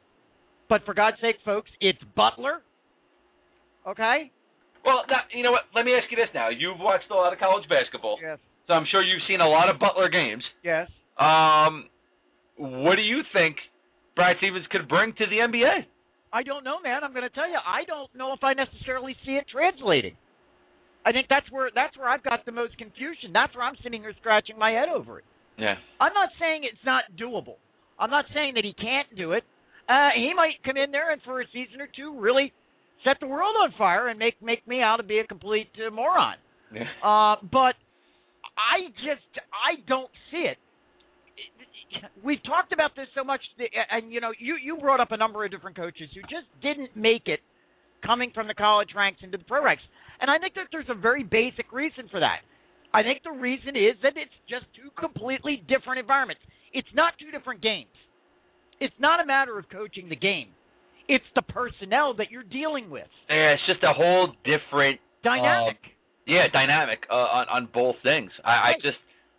C: but for God's sake, folks, it's Butler. Okay.
B: Well, now, you know what? Let me ask you this now. You've watched a lot of college basketball,
C: Yes.
B: so I'm sure you've seen a lot of Butler games.
C: Yes.
B: Um, what do you think Brad Stevens could bring to the NBA?
C: I don't know, man. I'm going to tell you, I don't know if I necessarily see it translating. I think that's where that's where I've got the most confusion. That's where I'm sitting here scratching my head over it.
B: Yeah.
C: I'm not saying it's not doable. I'm not saying that he can't do it. Uh, he might come in there and for a season or two really set the world on fire and make make me out to be a complete uh, moron.
B: Yeah.
C: Uh, but I just I don't see it. We've talked about this so much, and you know, you you brought up a number of different coaches who just didn't make it coming from the college ranks into the pro ranks, and I think that there's a very basic reason for that. I think the reason is that it's just two completely different environments. It's not two different games. It's not a matter of coaching the game. It's the personnel that you're dealing with.
B: Yeah, it's just a whole different
C: Dynamic.
B: yeah dynamic uh, on on both things. I, I just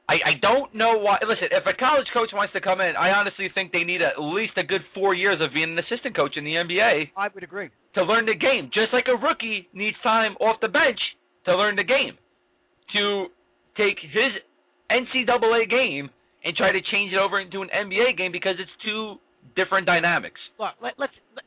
B: I I don't know why. Listen, if a college coach wants to come in, I honestly think they need at least a good four years of being an assistant coach in the NBA
C: I would agree.
B: to learn the game. Just like a rookie needs time off the bench to learn the game, to take his NCAA game and try to change it over into an NBA game because it's two different dynamics.
C: Look, let, let's. Let,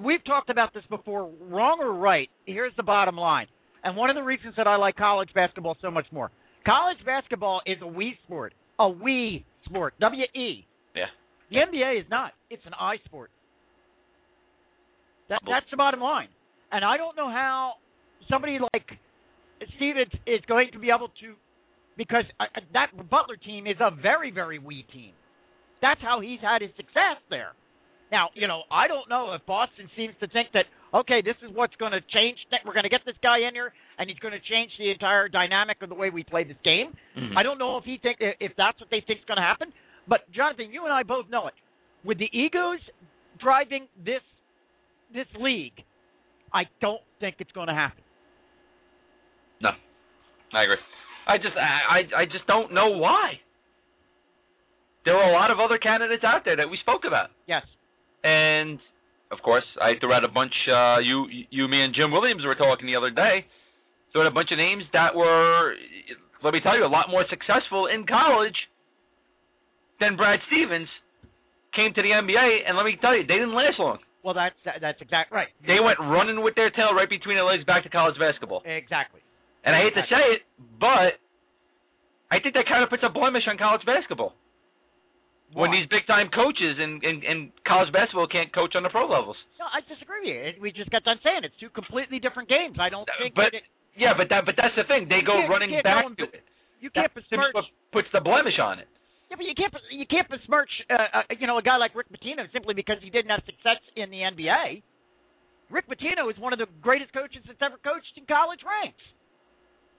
C: we've talked about this before, wrong or right. Here's the bottom line, and one of the reasons that I like college basketball so much more. College basketball is a we sport, a we sport, W E.
B: Yeah.
C: The NBA is not. It's an I sport. That, that's the bottom line. And I don't know how somebody like Stevens is going to be able to, because that Butler team is a very, very we team. That's how he's had his success there. Now, you know, I don't know if Boston seems to think that okay, this is what's going to change. We're going to get this guy in here, and he's going to change the entire dynamic of the way we play this game.
B: Mhm.
C: I don't know if he think if that's what they think is going to happen. But Jonathan, you and I both know it. With the egos driving this this league, I don't think it's going to happen.
B: No, I agree. I just I I I just don't know why. There are a lot of other candidates out there that we spoke about,
C: Yes.
B: and of course I threw out a bunch. Uh, you you me and Jim Williams were talking the other day. Threw out a bunch of names that were, let me tell you, a lot more successful in college than Brad Stevens. Came to the NBA, and let me tell you, they didn't last long.
C: Well, that's that, that's exactly right.
B: They went running with their tail right between their legs back to college basketball.
C: Exactly.
B: And I hate to say it, but I think that kind of puts a blemish on college basketball. When these big time coaches in, in, in college basketball can't coach on the pro levels.
C: No, I disagree with you. We just got done saying it's two completely different games. I don't think
B: But-
C: that it,
B: Yeah, but that but that's the thing. They go running back to it.
C: you can't
B: me
C: besmirch.
B: what puts the blemish on it.
C: Yeah, but you can't you can't besmirch uh, uh, you know a guy like Rick Pitino simply because he didn't have success in the NBA. Rick Pitino is one of the greatest coaches that's ever coached in college ranks.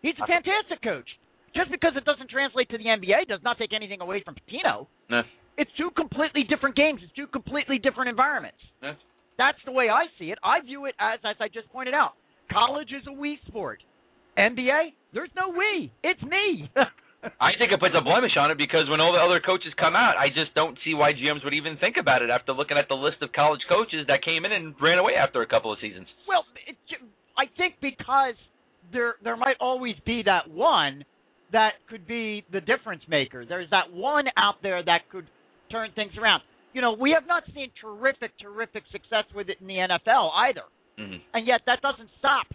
C: He's a fantastic coach. Just because it doesn't translate to the NBA does not take anything away from Pitino.
B: No.
C: It's two completely different games. It's two completely different environments.
B: Yeah.
C: That's the way I see it. I view it as, as I just pointed out, college is a we sport. NBA, there's no we. It's me.
B: I think it puts a blemish on it because when all the other coaches come out, I just don't see why GMs would even think about it after looking at the list of college coaches that came in and ran away after a couple of seasons.
C: Well, it, I think because there there might always be that one that could be the difference maker. There's that one out there that could turn things around. You know, we have not seen terrific, terrific success with it in the NFL either,
B: hmm
C: and yet that doesn't stop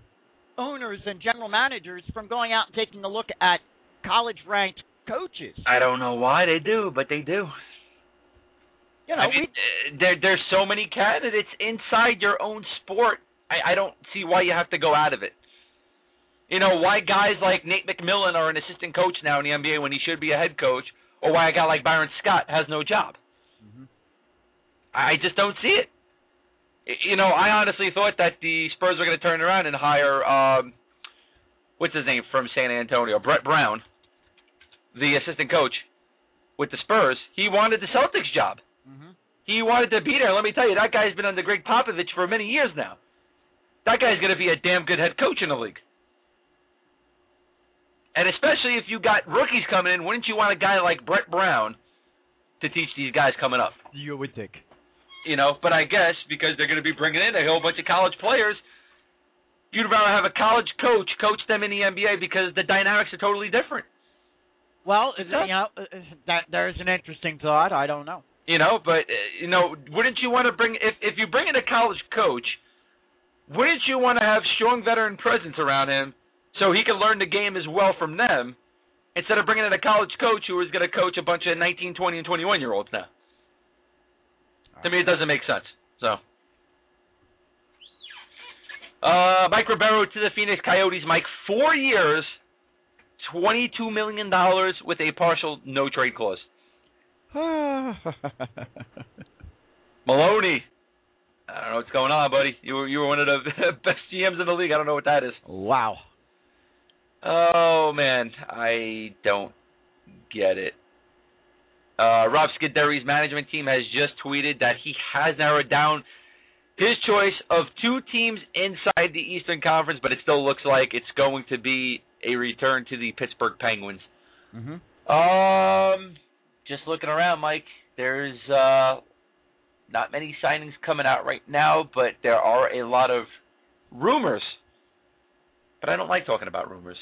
C: owners and general managers from going out and taking a look at college-ranked coaches.
B: I don't know why they do, but they do.
C: You know,
B: I mean,
C: we
B: uh, there there's so many candidates inside your own sport. I, I don't see why you have to go out of it. You know why guys like Nate McMillan are an assistant coach now in the NBA when he should be a head coach, or why a guy like Byron Scott has no job. I I just don't see it. You know, I honestly thought that the Spurs were going to turn around and hire um, what's his name from San Antonio, Brett Brown, the assistant coach with the Spurs. He wanted the Celtics job.
C: Mhm.
B: He wanted to be there. Let me tell you, that guy's been under Gregg Popovich for many years now. That guy's going to be a damn good head coach in the league. And especially if you got rookies coming in, wouldn't you want a guy like Brett Brown to teach these guys coming up?
C: you would think.
B: You know, but I guess because they're going to be bringing in a whole bunch of college players, you'd rather have a college coach coach them in the NBA because the dynamics are totally different.
C: Well,
B: It
C: you know, that there's an interesting thought. I don't know.
B: You know, but uh, you know, wouldn't you want to bring if if you bring in a college coach, wouldn't you want to have strong veteran presence around him so he can learn the game as well from them instead of bringing in a college coach who is going to coach a bunch of 19, 20 and 21 year olds now? To me, it doesn't make sense. So, uh, Mike Ribeiro to the Phoenix Coyotes. Mike, four years, twenty-two million dollars with a partial no trade clause. Maloney. I don't know what's going on, buddy. You were you were one of the best GMs in the league. I don't know what that is.
C: wow.
B: Oh man, I don't get it. Uh, Rob Scuderi's management team has just tweeted that he has narrowed down his choice of two teams inside the Eastern Conference, but it still looks like it's going to be a return to the Pittsburgh Penguins.
C: Mm-hmm.
B: Um, just looking around, Mike. There's uh not many signings coming out right now, but there are a lot of rumors. But I don't like talking about rumors.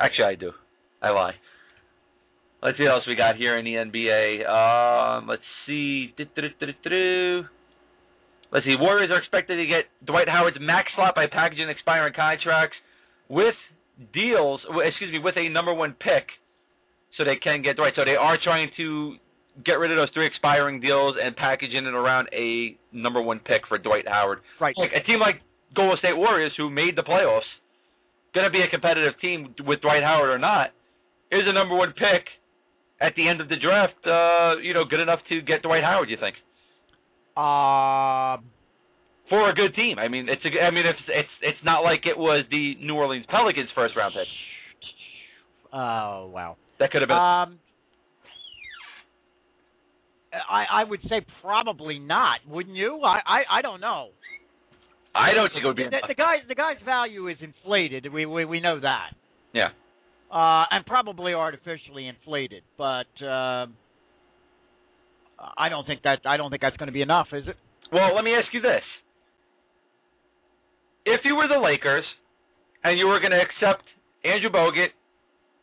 B: Actually, I do. I lie. Let's see what else we got here in the NBA. Um, let's see. Let's see. Warriors are expected to get Dwight Howard's max slot by packaging expiring contracts with deals. Excuse me, with a number one pick, so they can get Dwight. So they are trying to get rid of those three expiring deals and packaging it around a number one pick for Dwight Howard.
C: Right.
B: Like a team like Golden State Warriors, who made the playoffs, going to be a competitive team with Dwight Howard or not, is a number one pick at the end of the draft. Uh, you know, good enough to get Dwight Howard. You think?
C: Um.
B: for a good team. I mean, it's a, I mean, it's it's it's not like it was the New Orleans Pelicans first round pick.
C: Oh wow.
B: That could have been.
C: Um. I I would say probably not. Wouldn't you? I I, I don't know.
B: I don't think it would be.
C: The, the guy's the guy's value is inflated. We we we know that.
B: Yeah.
C: Uh, and probably artificially inflated, but um I don't think that I don't think that's going to be enough, is it?
B: Well, let me ask you this: If you were the Lakers and you were going to accept Andrew Bogut,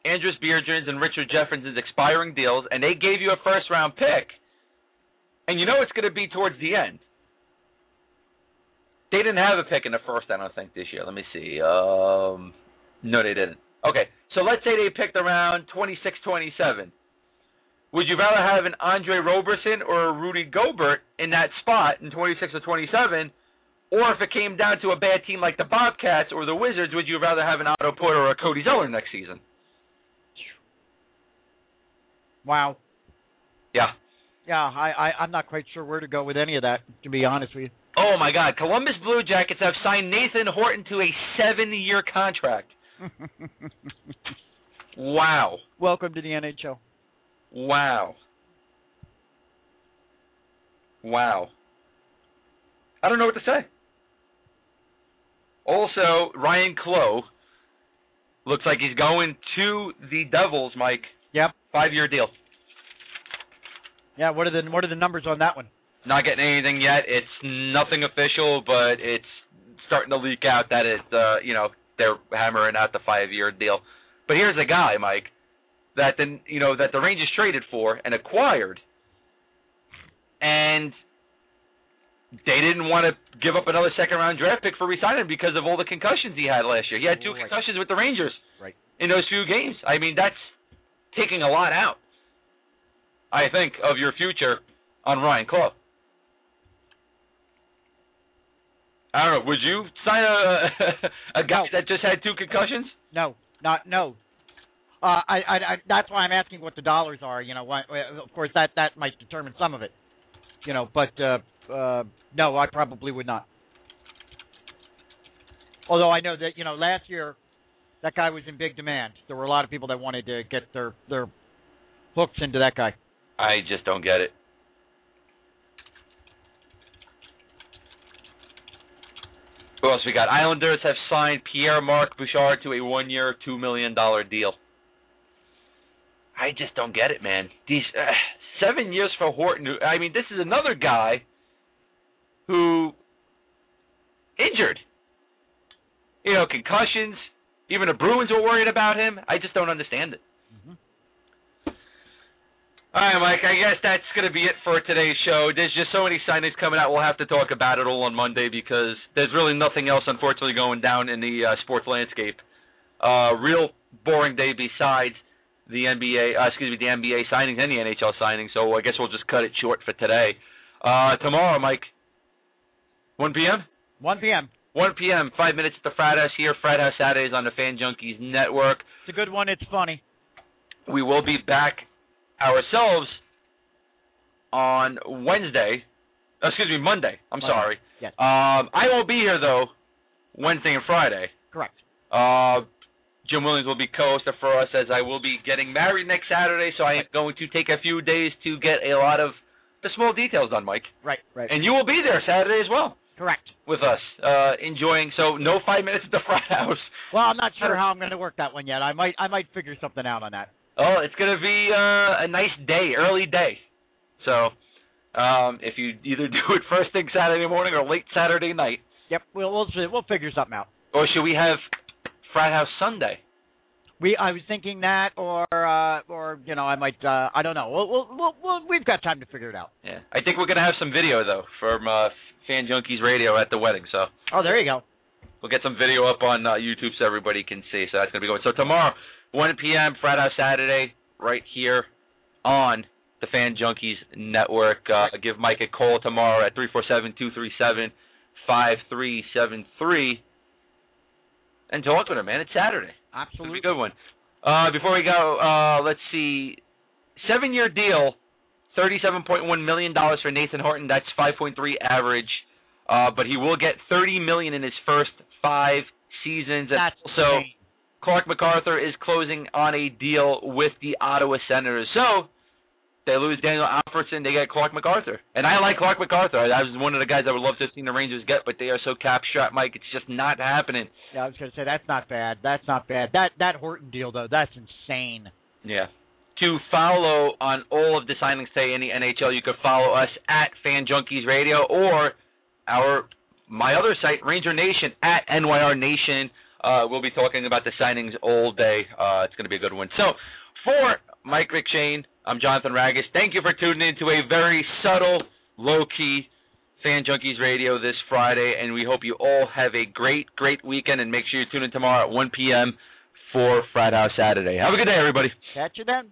B: Andris Biedrins, and Richard Jefferson's expiring deals, and they gave you a first round pick, and you know it's going to be towards the end. They didn't have a pick in the first, I don't think, this year. Let me see. Um, no, they didn't. Okay, so let's say they picked around 26, 27. Would you rather have an Andre Roberson or a Rudy Gobert in that spot in 26 or 27? Or if it came down to a bad team like the Bobcats or the Wizards, would you rather have an Otto Porter or a Cody Zeller next season?
C: Wow.
B: Yeah.
C: Yeah, I, I I'm not quite sure where to go with any of that, to be honest with you.
B: Oh my God! Columbus Blue Jackets have signed Nathan Horton to a seven-year contract. Wow!
C: Welcome to the NHL.
B: Wow! Wow! I don't know what to say. Also, Ryan Clowe looks like he's going to the Devils. Mike,
C: Yep.
B: five-year deal.
C: Yeah. What are the what are the numbers on that one?
B: Not getting anything yet. It's nothing official, but it's starting to leak out that it, uh, you know, they're hammering out the five-year deal. But here's a guy, Mike, that the you know that the Rangers traded for and acquired, and they didn't want to give up another second-round draft pick for re-signing because of all the concussions he had last year. He had two
C: Right.
B: concussions with the Rangers
C: Right.
B: in those few games. I mean, that's taking a lot out. I think of your future on Ryan Clowe. I don't know. Would you sign a a guy that just had two concussions?
C: No, not no. Uh, I, I, I, that's why I'm asking what the dollars are. You know, why, of course that that might determine some of it. You know, but uh, uh, no, I probably would not. Although I know that you know last year that guy was in big demand. There were a lot of people that wanted to get their their hooks into that guy.
B: I just don't get it. Who else we got? Islanders have signed Pierre Marc Bouchard to a one-year, two million dollar deal. I just don't get it, man. These uh, seven years for Horton. I mean, this is another guy who injured. You know, concussions. Even the Bruins were worried about him. I just don't understand it. All right, Mike. I guess that's going to be it for today's show. There's just so many signings coming out. We'll have to talk about it all on Monday because there's really nothing else, unfortunately, going down in the uh, sports landscape. Uh, real boring day besides the NBA. Uh, excuse me, the NBA signings and the NHL signings. So I guess we'll just cut it short for today. Uh, tomorrow, Mike. 1 p.m.
C: 1 p.m.
B: 1 p.m. Five minutes at the Frat House here. Frat House Saturdays on the Fan Junkies Network.
C: It's a good one. It's funny.
B: We will be back ourselves on Wednesday. Excuse me, Monday. I'm
C: Monday.
B: sorry.
C: Yes.
B: Um, I won't be here though. Wednesday and Friday.
C: Correct.
B: Uh, Jim Williams will be co-hosting for us as I will be getting married next Saturday. So I am going to take a few days to get a lot of the small details done, Mike.
C: Right. Right.
B: And you will be there Saturday as well
C: Correct.
B: with us, uh, enjoying. So no five minutes at the Frat House.
C: Well, I'm not sure how I'm going to work that one yet. I might I might figure something out on that.
B: Oh, it's gonna be uh, a nice day, early day. So, um, if you either do it first thing Saturday morning or late Saturday night,
C: Yep. We'll we'll we'll figure something out.
B: or should we have frat house Sunday?
C: We I was thinking that, or uh, or you know I might uh, I don't know. We'll, we'll, we'll, we've got time to figure it out.
B: Yeah, I think we're gonna have some video though from uh, Fan Junkies Radio at the wedding. So
C: Oh, there you go.
B: we'll get some video up on uh, YouTube so everybody can see. So that's gonna be going. So tomorrow, 1 p.m. Friday, Saturday, right here on the Fan Junkies Network. Uh, give Mike a call tomorrow at 347-237-5373 and talk with him, man. It's Saturday.
C: Absolutely.
B: be a good one. Uh, before we go, uh, let's see. Seven year deal, thirty-seven point one million dollars for Nathan Horton. That's five point three average. Uh, but he will get thirty million in his first five seasons. And
C: That's
B: also,
C: insane.
B: Clarke MacArthur is closing on a deal with the Ottawa Senators. So they lose Daniel Alfredsson, they get Clarke MacArthur. And I like Clarke MacArthur. I was one of the guys I would love to have seen the Rangers get, but they are so cap strapped, Mike. It's just not happening.
C: Yeah, I was going to say that's not bad. That's not bad. That that Horton deal though, that's insane.
B: Yeah. To follow on all of the signings today in the NHL, you could follow us at Fan Junkies Radio or our my other site, Ranger Nation at NYR Nation. Uh, we'll be talking about the signings all day. Uh, it's going to be a good one. So, for Mike McShane, I'm Jonathan Ragus. Thank you for tuning in to a very subtle low key Fan Junkies Radio this Friday, and we hope you all have a great, great weekend. And make sure you tune in tomorrow at 1 p.m. for Frat House Saturday. Have a good day, everybody.
C: Catch you then.